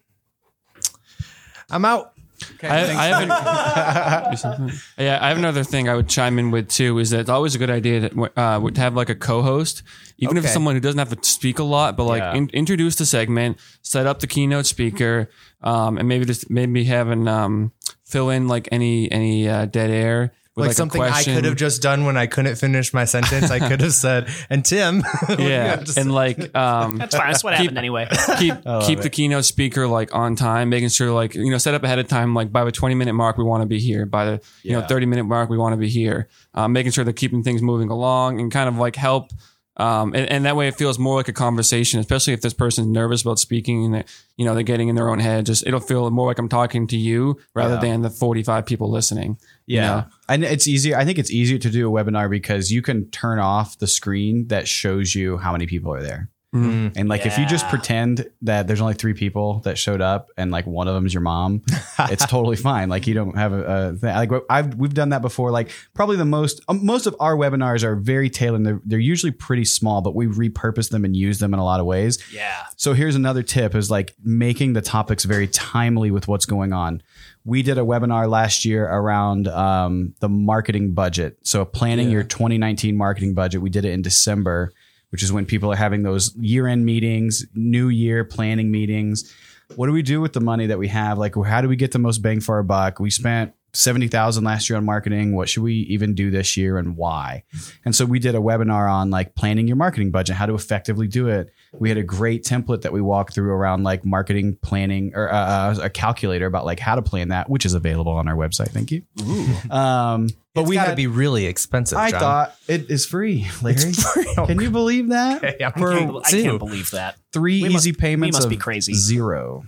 i'm out I, I haven't. <laughs> yeah, I have another thing I would chime in with too. Is that it's always a good idea to, uh, to have like a co-host, even if Okay. someone who doesn't have to speak a lot, but like Yeah. in, introduce the segment, set up the keynote speaker, um, and maybe just maybe having um, fill in like any any uh, dead air. With like, like, something a I question. could have just done when I couldn't finish my sentence. I could have said, and Tim. <laughs> yeah, just- and like <laughs> um, That's fine. That's what happened anyway. <laughs> keep keep the keynote speaker like on time, making sure like you know set up ahead of time. Like by the twenty minute mark, we want to be here. By the you know thirty minute mark, we want to be here. Um, making sure they're keeping things moving along and kind of like help. Um, and, and that way it feels more like a conversation, especially if this person's nervous about speaking and they, you know they're getting in their own head. Just it'll feel more like I'm talking to you rather Yeah. than the 45 people listening. You Yeah. know? And it's easier. I think it's easier to do a webinar because you can turn off the screen that shows you how many people are there. Mm. And like if you just pretend that there's only three people that showed up and like one of them is your mom, <laughs> it's totally fine. Like you don't have a, a thing. Like I've we've done that before. Like probably the most um, most of our webinars are very tailored. They're they're usually pretty small, but we repurpose them and use them in a lot of ways. Yeah. So here's another tip is like making the topics very timely with what's going on. We did a webinar last year around um, the marketing budget. So planning your 2019 marketing budget. We did it in December, which is when people are having those year end meetings, new year planning meetings. What do we do with the money that we have? Like, how do we get the most bang for our buck? We spent 70,000 last year on marketing. What should we even do this year and why? And so we did a webinar on like planning your marketing budget, how to effectively do it. We had a great template that we walked through around like marketing planning or uh, uh, a calculator about like how to plan that, which is available on our website. Thank you. Um, but It's we got to had, be really expensive. I John. thought it is free, Larry. Oh, <laughs> Can you believe that? Okay, I'm For. I can't believe that. three We must- easy payments we must of be crazy. zero.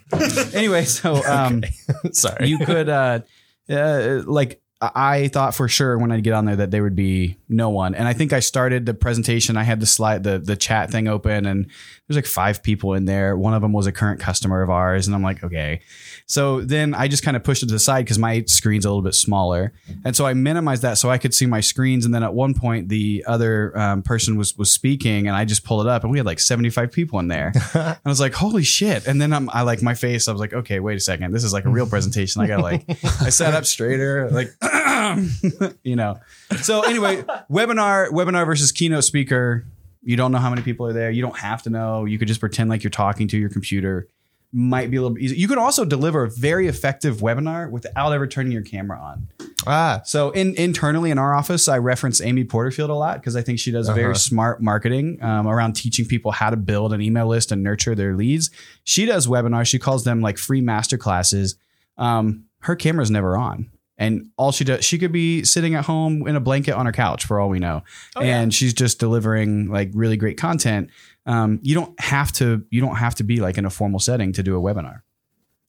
anyway, so um, <laughs> Sorry. you could uh, uh like I thought for sure when I'd get on there that there would be no one, and I think I started the presentation. I had the slide, the the chat thing open, and there's like five people in there. One of them was a current customer of ours, and I'm like, okay. So then I just kind of pushed it to the side because my screen's a little bit smaller, and so I minimized that so I could see my screens. And then at one point, the other um, person was was speaking, and I just pulled it up, and we had like 75 people in there. <laughs> And I was like, holy shit. And then I'm, I like my face. I was like, okay, wait a second. This is like a real presentation. I got like, I sat up straighter, like, <laughs> you know. So anyway, webinar, webinar versus keynote speaker. You don't know how many people are there. You don't have to know. You could just pretend like you're talking to your computer. Might be a little easy. You can also deliver a very effective webinar without ever turning your camera on. ah, So in internally in our office, I reference Amy Porterfield a lot because I think she does very Uh-huh. smart marketing um, around teaching people how to build an email list and nurture their leads. She does webinars. She calls them like free master classes. Um, her camera's never on. And all she does, she could be sitting at home in a blanket on her couch for all we know. and she's just delivering like really great content. Um, you don't have to, you don't have to be like in a formal setting to do a webinar.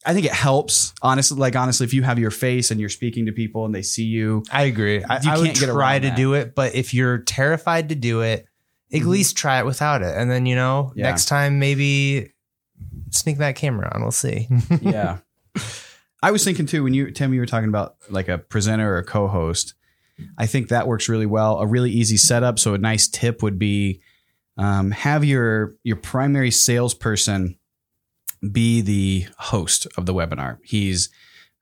I think it helps. Honestly, like honestly, if you have your face and you're speaking to people and they see you, I agree. You I would can't get try to that. do it, but if you're terrified to do it, at Mhm. least try it without it. And then, you know, Yeah. next time maybe sneak that camera on. We'll see. <laughs> yeah. I was thinking too when you Tim, you were talking about like a presenter or a co-host. I think that works really well. A really easy setup. So a nice tip would be um, have your your primary salesperson be the host of the webinar. He's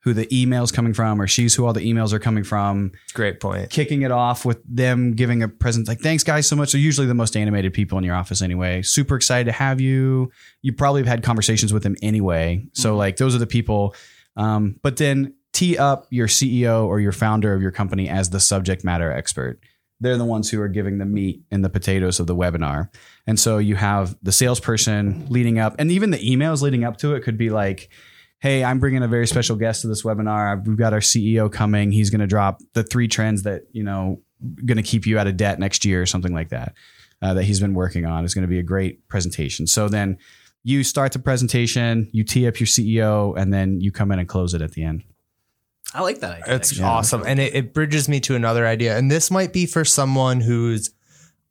who the email's coming from, or she's who all the emails are coming from. Great point. Kicking it off with them giving a present, like thanks guys so much. They're usually the most animated people in your office anyway. Super excited to have you. You probably have had conversations with them anyway. So like those are the people. Um, but then tee up your CEO or your founder of your company as the subject matter expert. They're the ones who are giving the meat and the potatoes of the webinar. And so you have the salesperson leading up, and even the emails leading up to it could be like, Hey, I'm bringing a very special guest to this webinar. We've got our CEO coming. He's going to drop the three trends that, you know, going to keep you out of debt next year or something like that, uh, that he's been working on. It's going to be a great presentation. So then you start the presentation, you tee up your CEO, and then you come in and close it at the end. I like that idea. It's actually. awesome. And it, it bridges me to another idea. And this might be for someone who's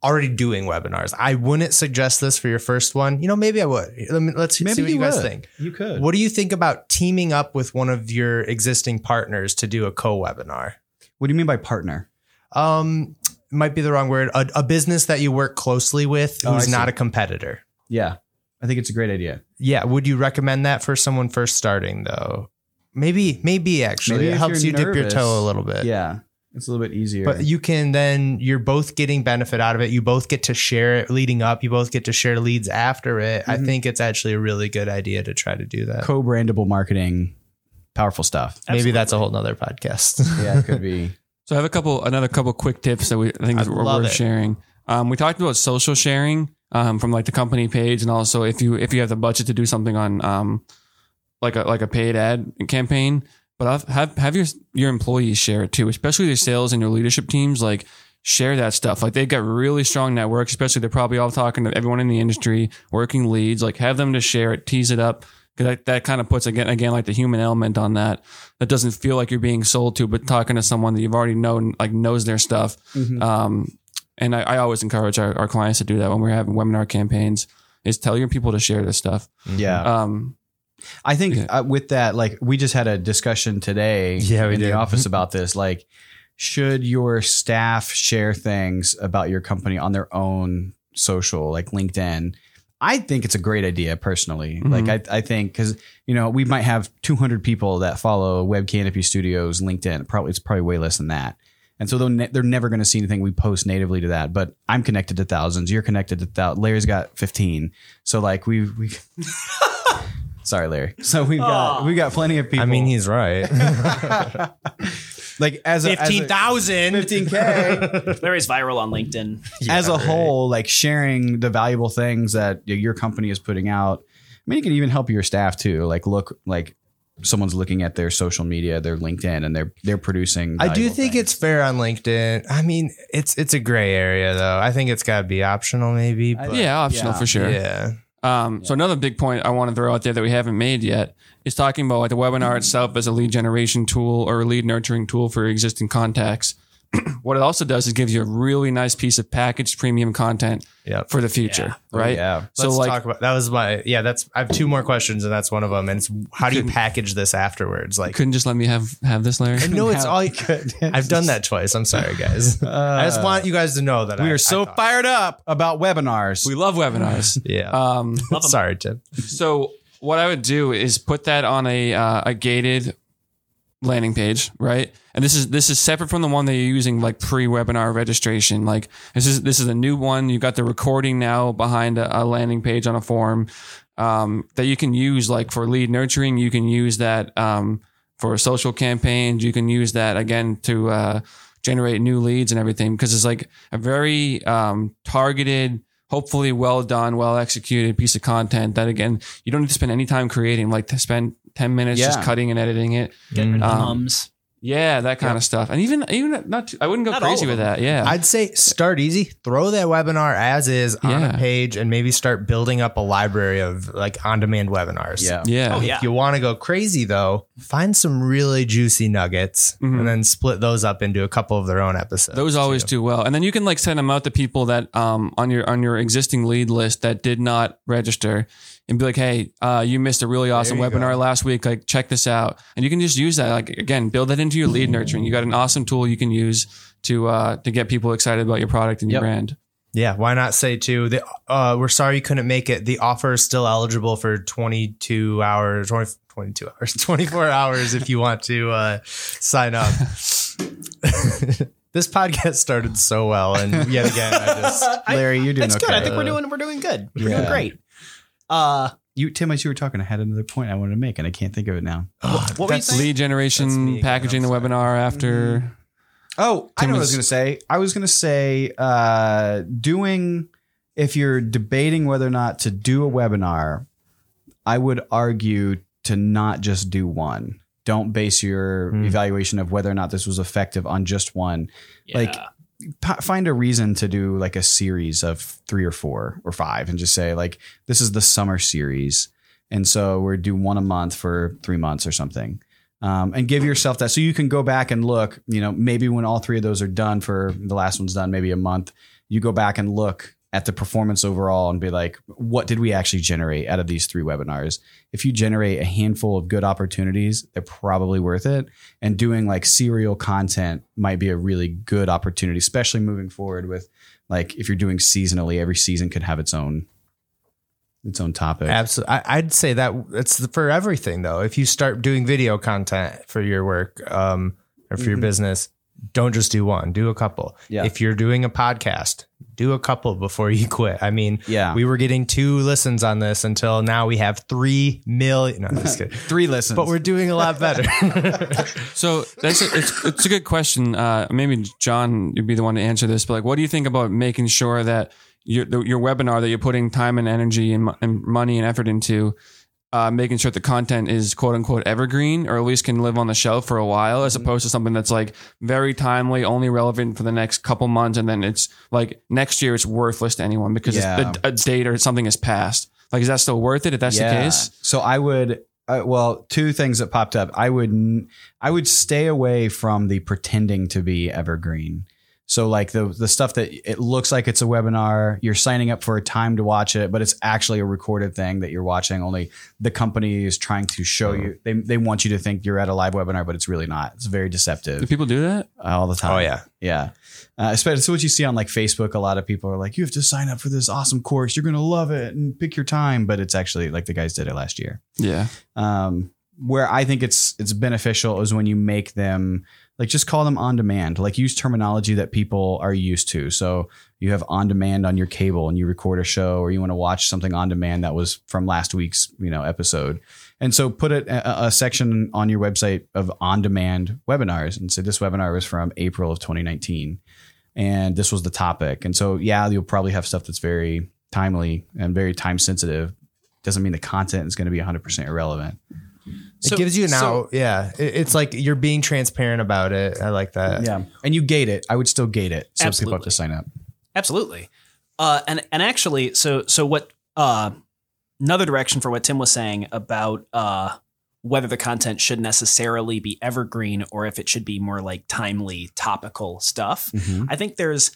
already doing webinars. I wouldn't suggest this for your first one. You know, maybe I would. Let me, let's see what you guys think. You could. What do you think about teaming up with one of your existing partners to do a co-webinar? What do you mean by partner? Um, might be the wrong word. A, a business that you work closely with Oh, who's see. not a competitor. Yeah, I think it's a great idea. Yeah. Would you recommend that for someone first starting though? maybe maybe actually Maybe it helps you're you dip your toe a little bit. Yeah, it's a little bit easier. But you can then you're both getting benefit out of it. You both get to share it leading up. You both get to share leads after it. I Mhm. think it's actually a really good idea to try to do that. co-brandable marketing, powerful stuff. Maybe that's a whole nother podcast. <laughs> Yeah, it could be. So I have a couple, another couple quick tips that we I think I is we're worth it. sharing. Um, we talked about social sharing um, from like the company page, and also if you if you have the budget to do something on um, like a like a paid ad campaign, but have have, have your your employees share it too, especially your sales and your leadership teams. Like share that stuff. Like they've got really strong networks, especially they're probably all talking to everyone in the industry, working leads. Like have them to share it, tease it up. Cause that, that kind of puts again, again, like the human element on that. That doesn't feel like you're being sold to, but talking to someone that you've already known, like knows their stuff. Um, and I, I always encourage our, our clients to do that when we're having webinar campaigns is tell your people to share this stuff. Yeah, Um, I think Yeah. uh, with that, like we just had a discussion today Yeah, we in did. the office <laughs> about this. Like, should your staff share things about your company on their own social, like LinkedIn? I think it's a great idea personally. Mhm. Like, I, I think because you know we might have 200 people that follow Web Canopy Studios LinkedIn. Probably it's probably way less than that. And so they're, ne- they're never going to see anything we post natively to that. But I'm connected to thousands. You're connected to thousands. Larry's got 15. So like we we. <laughs> Sorry, Larry. So we've got Aw. we got plenty of people. I mean, he's right. <laughs> like as a, as a- Fifteen thousand. 15K. <laughs> Larry's viral on LinkedIn. as a whole, like sharing the valuable things that your company is putting out. I mean, it can even help your staff too. Like look, like someone's looking at their social media, their LinkedIn, and they're they're producing. I do think things. it's fair on LinkedIn. I mean, it's it's a gray area though. I think it's got to be optional, maybe. But yeah, optional yeah. for sure. yeah. Um, So another big point I want to throw out there that we haven't made yet is talking about like the webinar itself as a lead generation tool or a lead nurturing tool for existing contacts. <clears throat> what it also does is gives you a really nice piece of packaged premium content Yep. for the future, Oh, right? yeah. So Let's like talk about that was my yeah. That's I have two more questions and that's one of them. And it's how do you package this afterwards? Like, couldn't just let me have have this, Larry. no, it's How- <laughs> all. I've done that twice. I'm sorry, guys. <laughs> I just want you guys to know that We I, are so I fired up about webinars. We love webinars. <laughs> Yeah. Um, sorry, Tim. So what I would do is put that on a uh, a gated landing page, right? And this is this is separate from the one that you're using like pre-webinar registration. Like this is this is a new one. You've got the recording now behind a, a landing page on a form um, that you can use like for lead nurturing. You can use that um, for social campaigns. You can use that again to uh, generate new leads and everything because it's like a very um, targeted hopefully well done, well executed piece of content that again, you don't need to spend any time creating, like to spend 10 minutes just cutting and editing it. Get rid of the Um, mums. Yeah, that kind of stuff. And even, even not, too, I wouldn't go Not crazy with that. Yeah. I'd say start easy. Throw that webinar as is on Yeah. a page, and maybe start building up a library of like on-demand webinars. yeah. yeah. Oh yeah. If you want to go crazy though, find some really juicy nuggets Mhm. and then split those up into a couple of their own episodes. Those always too. do well, and then you can like send them out to people that um on your on your existing lead list that did not register, and be like, hey, uh, you missed a really awesome webinar go. last week. Like, check this out, and you can just use that. Like again, build that into your lead nurturing. You got an awesome tool you can use to uh to get people excited about your product and your brand. Yeah, why not say too? The, uh, we're sorry you couldn't make it. The offer is still eligible for 22 hours, 20, 22 hours, <laughs> 24 hours if you want to uh, sign up. <laughs> <laughs> this podcast started so well, and yet again, I just Larry, you're doing That's okay. good. I think we're doing we're doing good. We're Yeah. doing great. Uh, You, Tim, as you were talking, I had another point I wanted to make, and I can't think of it now. what were you That's- saying? Lead That's me generation, again, packaging the I'm sorry. webinar after. Oh, I Tim know what I was- was going to say. I was going to say uh, doing, if you're debating whether or not to do a webinar, I would argue to not just do one. Don't base your Hmm. evaluation of whether or not this was effective on just one. like, Yeah. P- find a reason to do like a series of three or four or five and just say, like, this is the summer series. And so we're do one a month for three months or something um, and give yourself that so you can go back and look you know maybe when all three of those are done for the last one's done maybe a month you go back and look at the performance overall and be like what did we actually generate out of these three webinars if you generate a handful of good opportunities they're probably worth it and doing like serial content might be a really good opportunity especially moving forward with like if you're doing seasonally every season could have its own its own topic. Absolutely. I'd say that it's for everything though. If you start doing video content for your work um, or for your business, don't just do one, do a couple. Yeah. If you're doing a podcast, do a couple before you <laughs> quit. I mean, Yeah. we were getting two listens on this until now we have three million. No, I'm just kidding. <laughs> Three listens. but we're doing a lot better. <laughs> So that's a, it's it's a good question. Uh, maybe John, you'd be the one to answer this. But like, what do you think about making sure that your the, your webinar that you're putting time and energy and, and money and effort into, uh, making sure the content is quote unquote evergreen or at least can live on the shelf for a while, as opposed to something that's like very timely, only relevant for the next couple months, and then it's like next year it's worthless to anyone because Yeah. it's, a, a date or something has passed. Like, is that still worth it if that's the case? So I would, uh, well, two things that popped up. I would, I would stay away from the pretending to be evergreen. So like the the stuff that it looks like it's a webinar, you're signing up for a time to watch it, but it's actually a recorded thing that you're watching. Only the company is trying to show you. They they want you to think you're at a live webinar, but it's really not. It's very deceptive Do people do that? all the time. oh yeah. Yeah. Uh, especially what you see on like Facebook, a lot of people are like, you have to sign up for this awesome course. You're going to love it and pick your time. But it's actually like the guys did it last year. Yeah. Um, where I think it's, it's beneficial is when you make them like, just call them on demand, like use terminology that people are used to. So you have on demand on your cable and you record a show or you want to watch something on demand that was from last week's, you know, episode. And so put it a, a section on your website of on demand webinars and say this webinar was from April of 2019 and this was the topic. And so, yeah, you'll probably have stuff that's very timely and very time sensitive. Doesn't mean the content is going to be 100% irrelevant. It gives you an so- out. Yeah. It- it's like you're being transparent about it. I like that. Yeah. And you gate it. I would still gate it. So people have to sign up. Absolutely. Uh, and and actually, so so what? Uh, another direction for what Tim was saying about uh, whether the content should necessarily be evergreen or if it should be more like timely, topical stuff. I think there's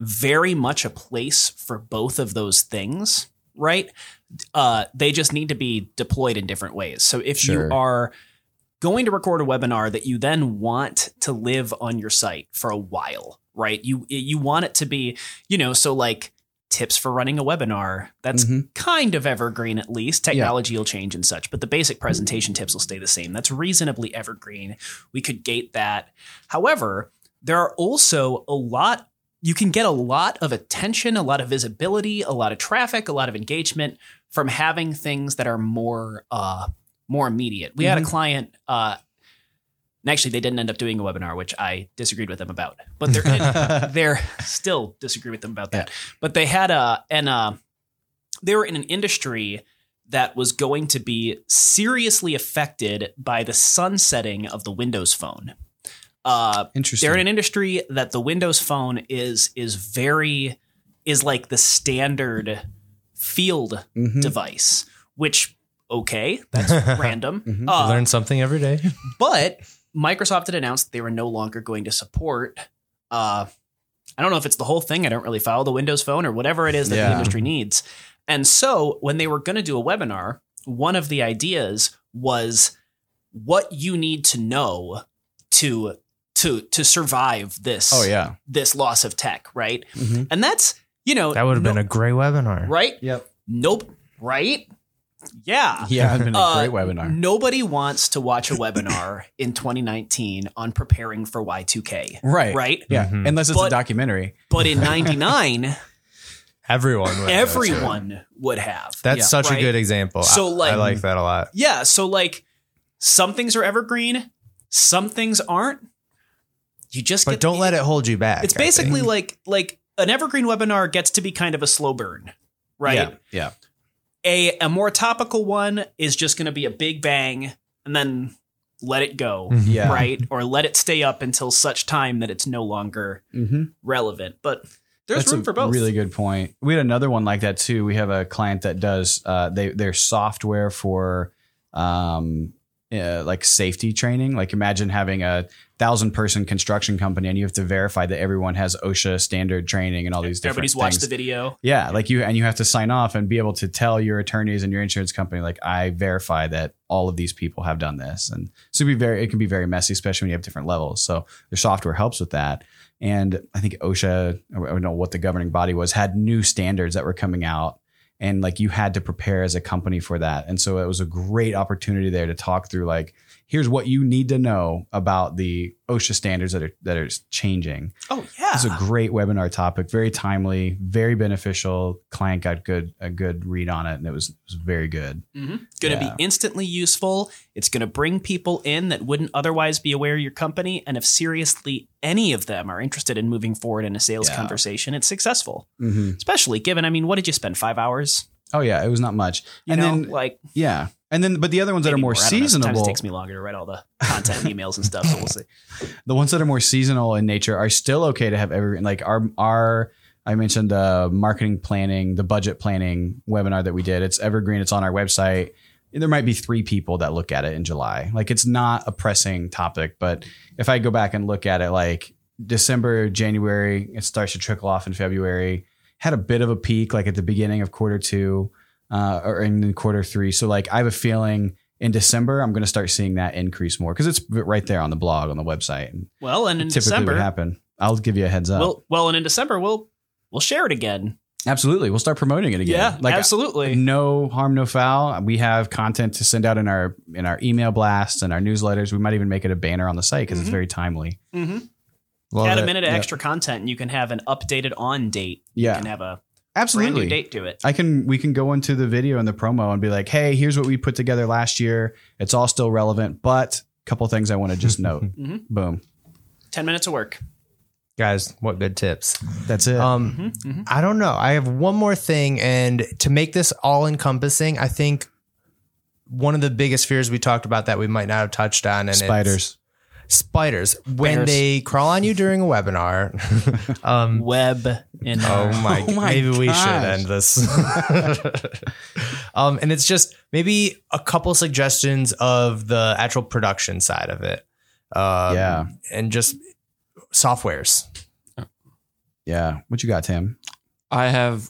very much a place for both of those things, right? Uh, they just need to be deployed in different ways. So if Sure. you are going to record a webinar that you then want to live on your site for a while, right? You you want it to be, you know, so like tips for running a webinar. That's Mhm. kind of evergreen at least. Technology will change and such, but the basic presentation tips will stay the same. That's reasonably evergreen. We could gate that. However, there are also a lot you can get a lot of attention, a lot of visibility, a lot of traffic, a lot of engagement from having things that are more uh more immediate. We had a client uh and actually they didn't end up doing a webinar, which I disagreed with them about. But they're in, <laughs> they're still disagree with them about that. But they had a and uh they were in an industry that was going to be seriously affected by the sunsetting of the Windows phone. Uh, Interesting. they're in an industry that the Windows phone is is very is like the standard field Mhm. device, which okay, that's <laughs> random. Mhm. Uh, Learn something every day. <laughs> but Microsoft had announced they were no longer going to support. Uh, I don't know if it's the whole thing. I don't really follow the Windows Phone or whatever it is that the industry needs. And so when they were going to do a webinar, one of the ideas was what you need to know to to to survive this Oh, yeah. this loss of tech, right? Mhm. And that's you know That would have no- been a great webinar. right. Yep. Nope. Right. Yeah. Yeah. It's been a Uh, great webinar. Nobody wants to watch a webinar <laughs> in 2019 on preparing for Y2K. Right. Right. Yeah. Mhm. Unless it's But- a documentary. But in 99, <laughs> Everyone would. everyone would have. That's Yeah. such Right? a good example. So, I- like- I like that a lot. Yeah. So, like, some things are evergreen, some things aren't. You just But get don't let it hold you back. It's I think. basically like like an evergreen webinar gets to be kind of a slow burn, right? Yeah. Yeah. A a more topical one is just going to be a big bang and then let it go, Mhm. Yeah. right? Or let it stay up until such time that it's no longer Mm-hmm. relevant. But there's That's room for both. Really good point. We had another one like that too. We have a client that does uh, they their software for um, uh, like safety training. Like imagine having a thousand person construction company and you have to verify that everyone has OSHA standard training and all these different things. Everybody's watched the video. Yeah, like you and you have to sign off and be able to tell your attorneys and your insurance company like I verify that all of these people have done this. And so it'd be very it can be very messy, especially when you have different levels. So their software helps with that. And I think OSHA, I don't know what the governing body was, had new standards that were coming out. and like you had to prepare as a company for that. And so it was a great opportunity there to talk through like here's what you need to know about the OSHA standards that are that are changing. Oh yeah. It's a great webinar topic, very timely, very beneficial. Client got good a good read on it, and it was it was very good. Mm-hmm. Going to Yeah. be instantly useful. It's going to bring people in that wouldn't otherwise be aware of your company. And if seriously any of them are interested in moving forward in a sales Yeah. conversation, it's successful. hmm Especially given, I mean, what did you spend? Five hours? Oh yeah, it was not much, You and know, then like yeah, and then but the other ones that are more I don't know. Sometimes seasonable, it takes me longer to write all the content emails and stuff. So we'll see. <laughs> the ones that are more seasonal in nature are still okay to have every like our our I mentioned the marketing planning, the budget planning webinar that we did. It's evergreen. It's on our website. There might be three people that look at it in July. Like it's not a pressing topic, but if I go back and look at it, like December, January, it starts to trickle off in February. Had a bit of a peak like at the beginning of quarter two, uh, or in quarter three. So like I have a feeling in December I'm going to start seeing that increase more because it's right there on the blog on the website. And Well, and in typically would December, happen. I'll give you a heads up. well, well, and in December, we'll we'll share it again. absolutely, we'll start promoting it again. Yeah, like absolutely. no harm, no foul. We have content to send out in our in our email blasts and our newsletters. We might even make it a banner on the site because Mhm. it's very timely. Mm-hmm. Add a minute of Yeah. extra content, and you can have an updated on date. You Yeah, can have a absolutely. date to it. I can we can go into the video and the promo and be like, hey, here's what we put together last year. It's all still relevant, but a couple things I want to just note. <laughs> Mhm. Boom. Ten minutes of work. Guys, what good tips. That's it. Um, Mhm, mhm. I don't know. I have one more thing, and to make this all encompassing, I think one of the biggest fears we talked about that we might not have touched on, and it's Spiders. Spiders when Bears. they crawl on you during a webinar. <laughs> um, Web in oh my, <laughs> Oh my maybe we should end this. <laughs> um, and it's just maybe a couple suggestions of the actual production side of it. Um, Yeah. and just softwares. Yeah. What you got, Tim? I have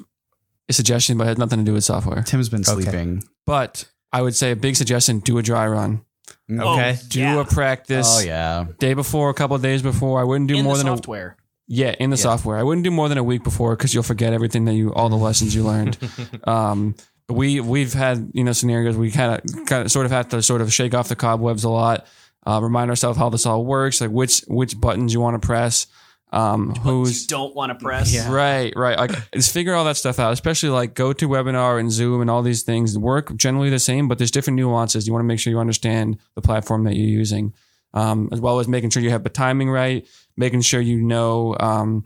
a suggestion, but it has nothing to do with software. Tim's been Okay. sleeping. But I would say a big suggestion: do a dry run. Okay. Do yeah. a practice Oh yeah. day before, a couple of days before. I wouldn't do in more the than a software. Yeah, in the software. I wouldn't do more than a week before because you'll forget everything that you, all the lessons you learned. <laughs> um, we we've had you know scenarios we kind of kind of sort of have to sort of shake off the cobwebs a lot, uh, remind ourselves how this all works, like which which buttons you want to press, um, you who's don't want to press. Yeah. right, right. Like <laughs> just figure all that stuff out. Especially like GoToWebinar and Zoom and all these things work generally the same, but there's different nuances. You want to make sure you understand the platform that you're using, um, as well as making sure you have the timing right, making sure you know, um,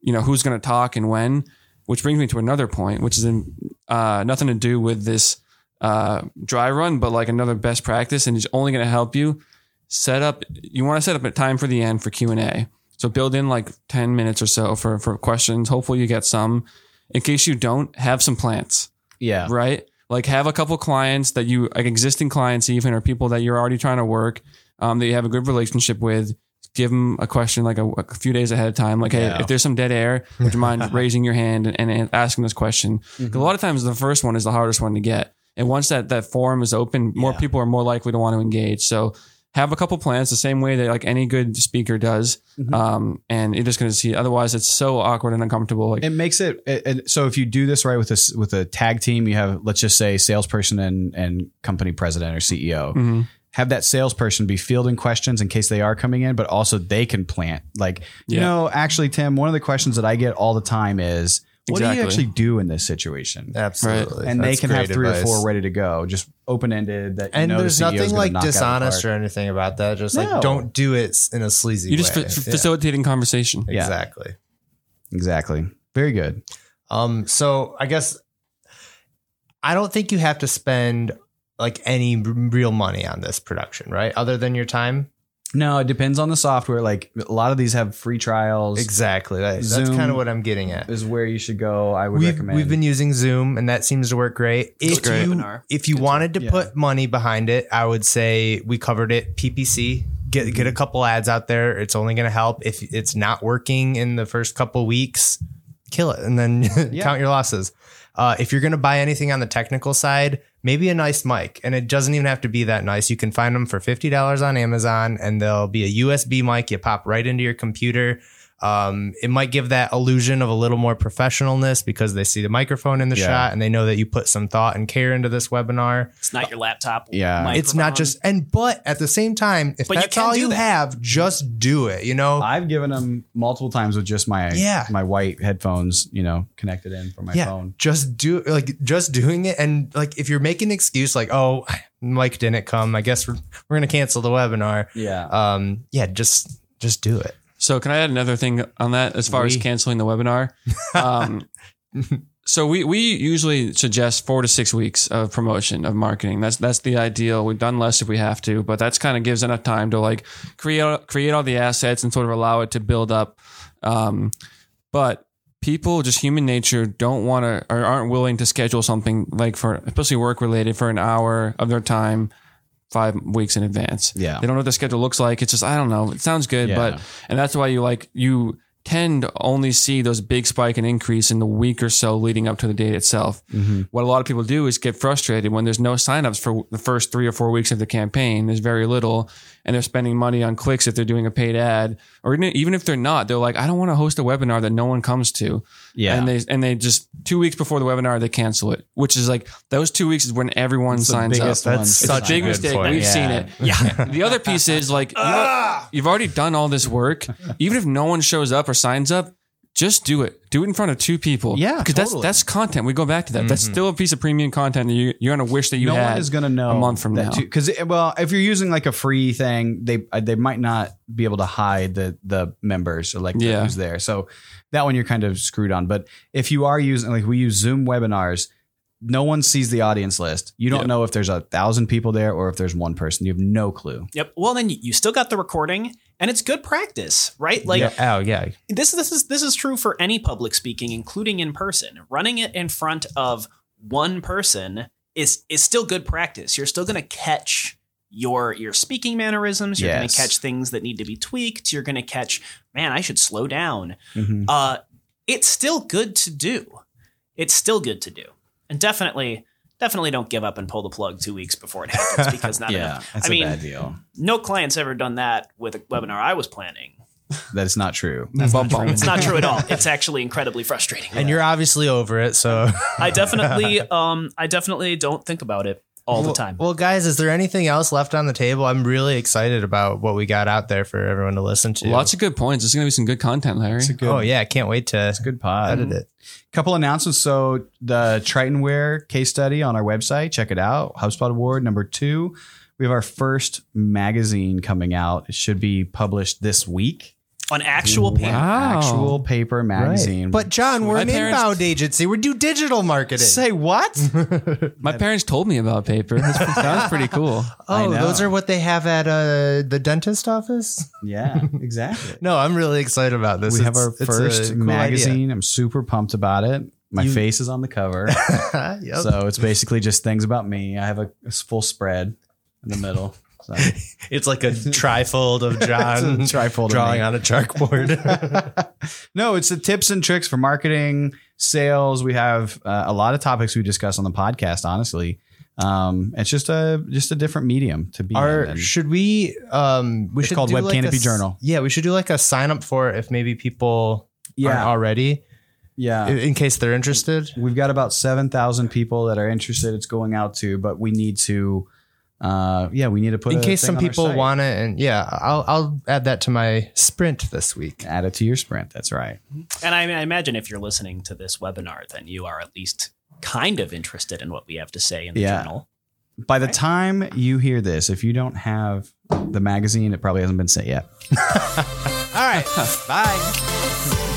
you know who's going to talk and when. Which brings me to another point, which is in, uh, nothing to do with this uh, dry run, but like another best practice, and it's only going to help you set up. You want to set up a time for the end for Q and A. So build in like ten minutes or so for for questions. Hopefully you get some. In case you don't, have some plants Yeah. right? Like have a couple clients that you like existing clients even or people that you're already trying to work um, that you have a good relationship with. Give them a question like a, a few days ahead of time. Like, hey, Yeah. if there's some dead air, would you mind <laughs> raising your hand and, and asking this question? Mm-hmm. A lot of times the first one is the hardest one to get. And once that, that forum is open, more Yeah. people are more likely to want to engage. So have a couple plans the same way that like any good speaker does. Mhm. Um, and you're just going to see, otherwise it's so awkward and uncomfortable. Like, It makes it, it- so if you do this right with this with a tag team, you have let's just say salesperson and and company president or CEO. mhm. Have that salesperson be fielding questions in case they are coming in, but also they can plant. Like, you know, actually, Tim, one of the questions that I get all the time is, "What do you actually do in this situation?" Absolutely. and they can have three advice. or four ready to go, just open ended. That you And know there's the nothing like knock out of the dishonest or anything about that. Just No. like don't do it in a sleazy you're just way. fa- Yeah, facilitating conversation. Yeah. Exactly. exactly. Very good. Um, so I guess I don't think you have to spend like any r- real money on this production, right? Other than your time. No, it depends on the software. Like a lot of these have free trials. Exactly. That- that's Zoom kind of what I'm getting at. is where you should go. I would We've, recommend. we've been using Zoom and that seems to work great. If great. you if you wanted to yeah. put money behind it, I would say we covered it PPC. Get get a couple ads out there. It's only going to help. If it's not working in the first couple weeks, kill it and then <laughs> count your losses. Uh, if you're going to buy anything on the technical side, maybe a nice mic, and it doesn't even have to be that nice. You can find them for fifty dollars on Amazon, and they'll be a USB mic you pop right into your computer. Um, it might give that illusion of a little more professionalness because they see the microphone in the Yeah. shot and they know that you put some thought and care into this webinar. It's not your laptop. Yeah. It's not just and but at the same time, if But that's can all you that. have, just do it. You know, I've given them multiple times with just my Yeah. my white headphones, you know, connected in from my yeah, phone. just do like just doing it and like if you're making an excuse like oh <laughs> Mike didn't come, I guess we're we're gonna cancel the webinar. Yeah. Um, yeah, just just do it. So can I add another thing on that as far as canceling the webinar? <laughs> Um, so we we usually suggest four to six weeks of promotion of marketing. That's that's the ideal. We've done less if we have to, but that's kind of gives enough time to like create create all the assets and sort of allow it to build up. Um, but people, just human nature, don't want to or aren't willing to schedule something like for especially work related for an hour of their time five weeks in advance. Yeah. They don't know what the schedule looks like. It's just I don't know. It sounds good, Yeah. but and that's why you like you tend to only see those big spike and increase in the week or so leading up to the date itself. Mm-hmm. What a lot of people do is get frustrated when there's no signups for the first three or four weeks of the campaign. There's very little, and they're spending money on clicks if they're doing a paid ad, or even if they're not, they're like, I don't want to host a webinar that no one comes to. Yeah. and they and they just two weeks before the webinar they cancel it, which is like those two weeks is when everyone It's signs up. biggest one. That's It's such a big mistake. point. We've Yeah. seen it. Yeah. <laughs> The other piece is like you know, ah! you've already done all this work. Even if no one shows up or signs up, just do it. Do it in front of two people. Yeah, because totally. that's that's content. We go back to that. That's still a piece of premium content that you, you're gonna wish that you no had. one is going to know a month from now. because well if you're using like a free thing they uh, they might not be able to hide the the members or like the- Yeah. who's there so that one you're kind of screwed on but if you are using like we use zoom webinars no one sees the audience list you don't Yeah. know if there's a thousand people there or if there's one person you have no clue Yep. Well, then you- you still got the recording, and it's good practice, right? Like yeah, oh yeah, this this is this is true for any public speaking including in person. Running it in front of one person is is still good practice. You're still going to catch your your speaking mannerisms. You're going to catch things that need to be tweaked. You're going to catch man i should slow down. Mhm. uh it's still good to do. It's still good to do. And definitely definitely don't give up and pull the plug two weeks before it happens because not <laughs> yeah enough. that's i a mean bad deal. no client's ever done that with a webinar i was planning. That's not true. Bum, bum. it's not true at all. <laughs> It's actually incredibly frustrating. And you're obviously over it. So I definitely, um, I definitely don't think about it all the time. Well, guys, is there anything else left on the table? I'm really excited about what we got out there for everyone to listen to. Lots of good points. There's gonna be some good content, Larry. it's a good oh yeah, I can't wait to It's a good pod edit it. couple announcements. So the Tritonwear case study on our website, check it out. HubSpot Award number two. We have our first magazine coming out. It should be published this week. On actual paper. Wow. Actual paper magazine. But John, we're My an parents- inbound agency. We do digital marketing. say what? <laughs> My parents told me about paper. That's, that was pretty cool. <laughs> I oh, know. those are what they have at uh, the dentist office. yeah, <laughs> exactly. No, I'm really excited about this. we have It's- our it's a first cool magazine. I'm super pumped about it. My You- face is on the cover. idea. Yep. So it's basically just things about me. I have a, a full spread in the middle. So. it's like a <laughs> trifold of John trifold drawing me. on a chalkboard. <laughs> no, it's the tips and tricks for marketing, sales. We have uh, a lot of topics we discuss on the podcast. Honestly, um, it's just a just a different medium to be. Our, And should we? Um, we It's should called do Web like Canopy a s- Journal. Yeah, we should do like a sign up for it if maybe people aren't yeah, already, yeah. in in case they're interested. We've got about seven thousand people that are interested. It's going out to, but we need to. Uh, yeah, we need to put in a case thing some on people want it, and yeah, I'll I'll add that to my sprint this week. add it to your sprint. That's right. And I, I imagine if you're listening to this webinar, then you are at least kind of interested in what we have to say in the Yeah. journal. By the time you hear this, if you don't have the magazine, it probably hasn't been sent yet. <laughs> All right, <laughs> bye. <laughs>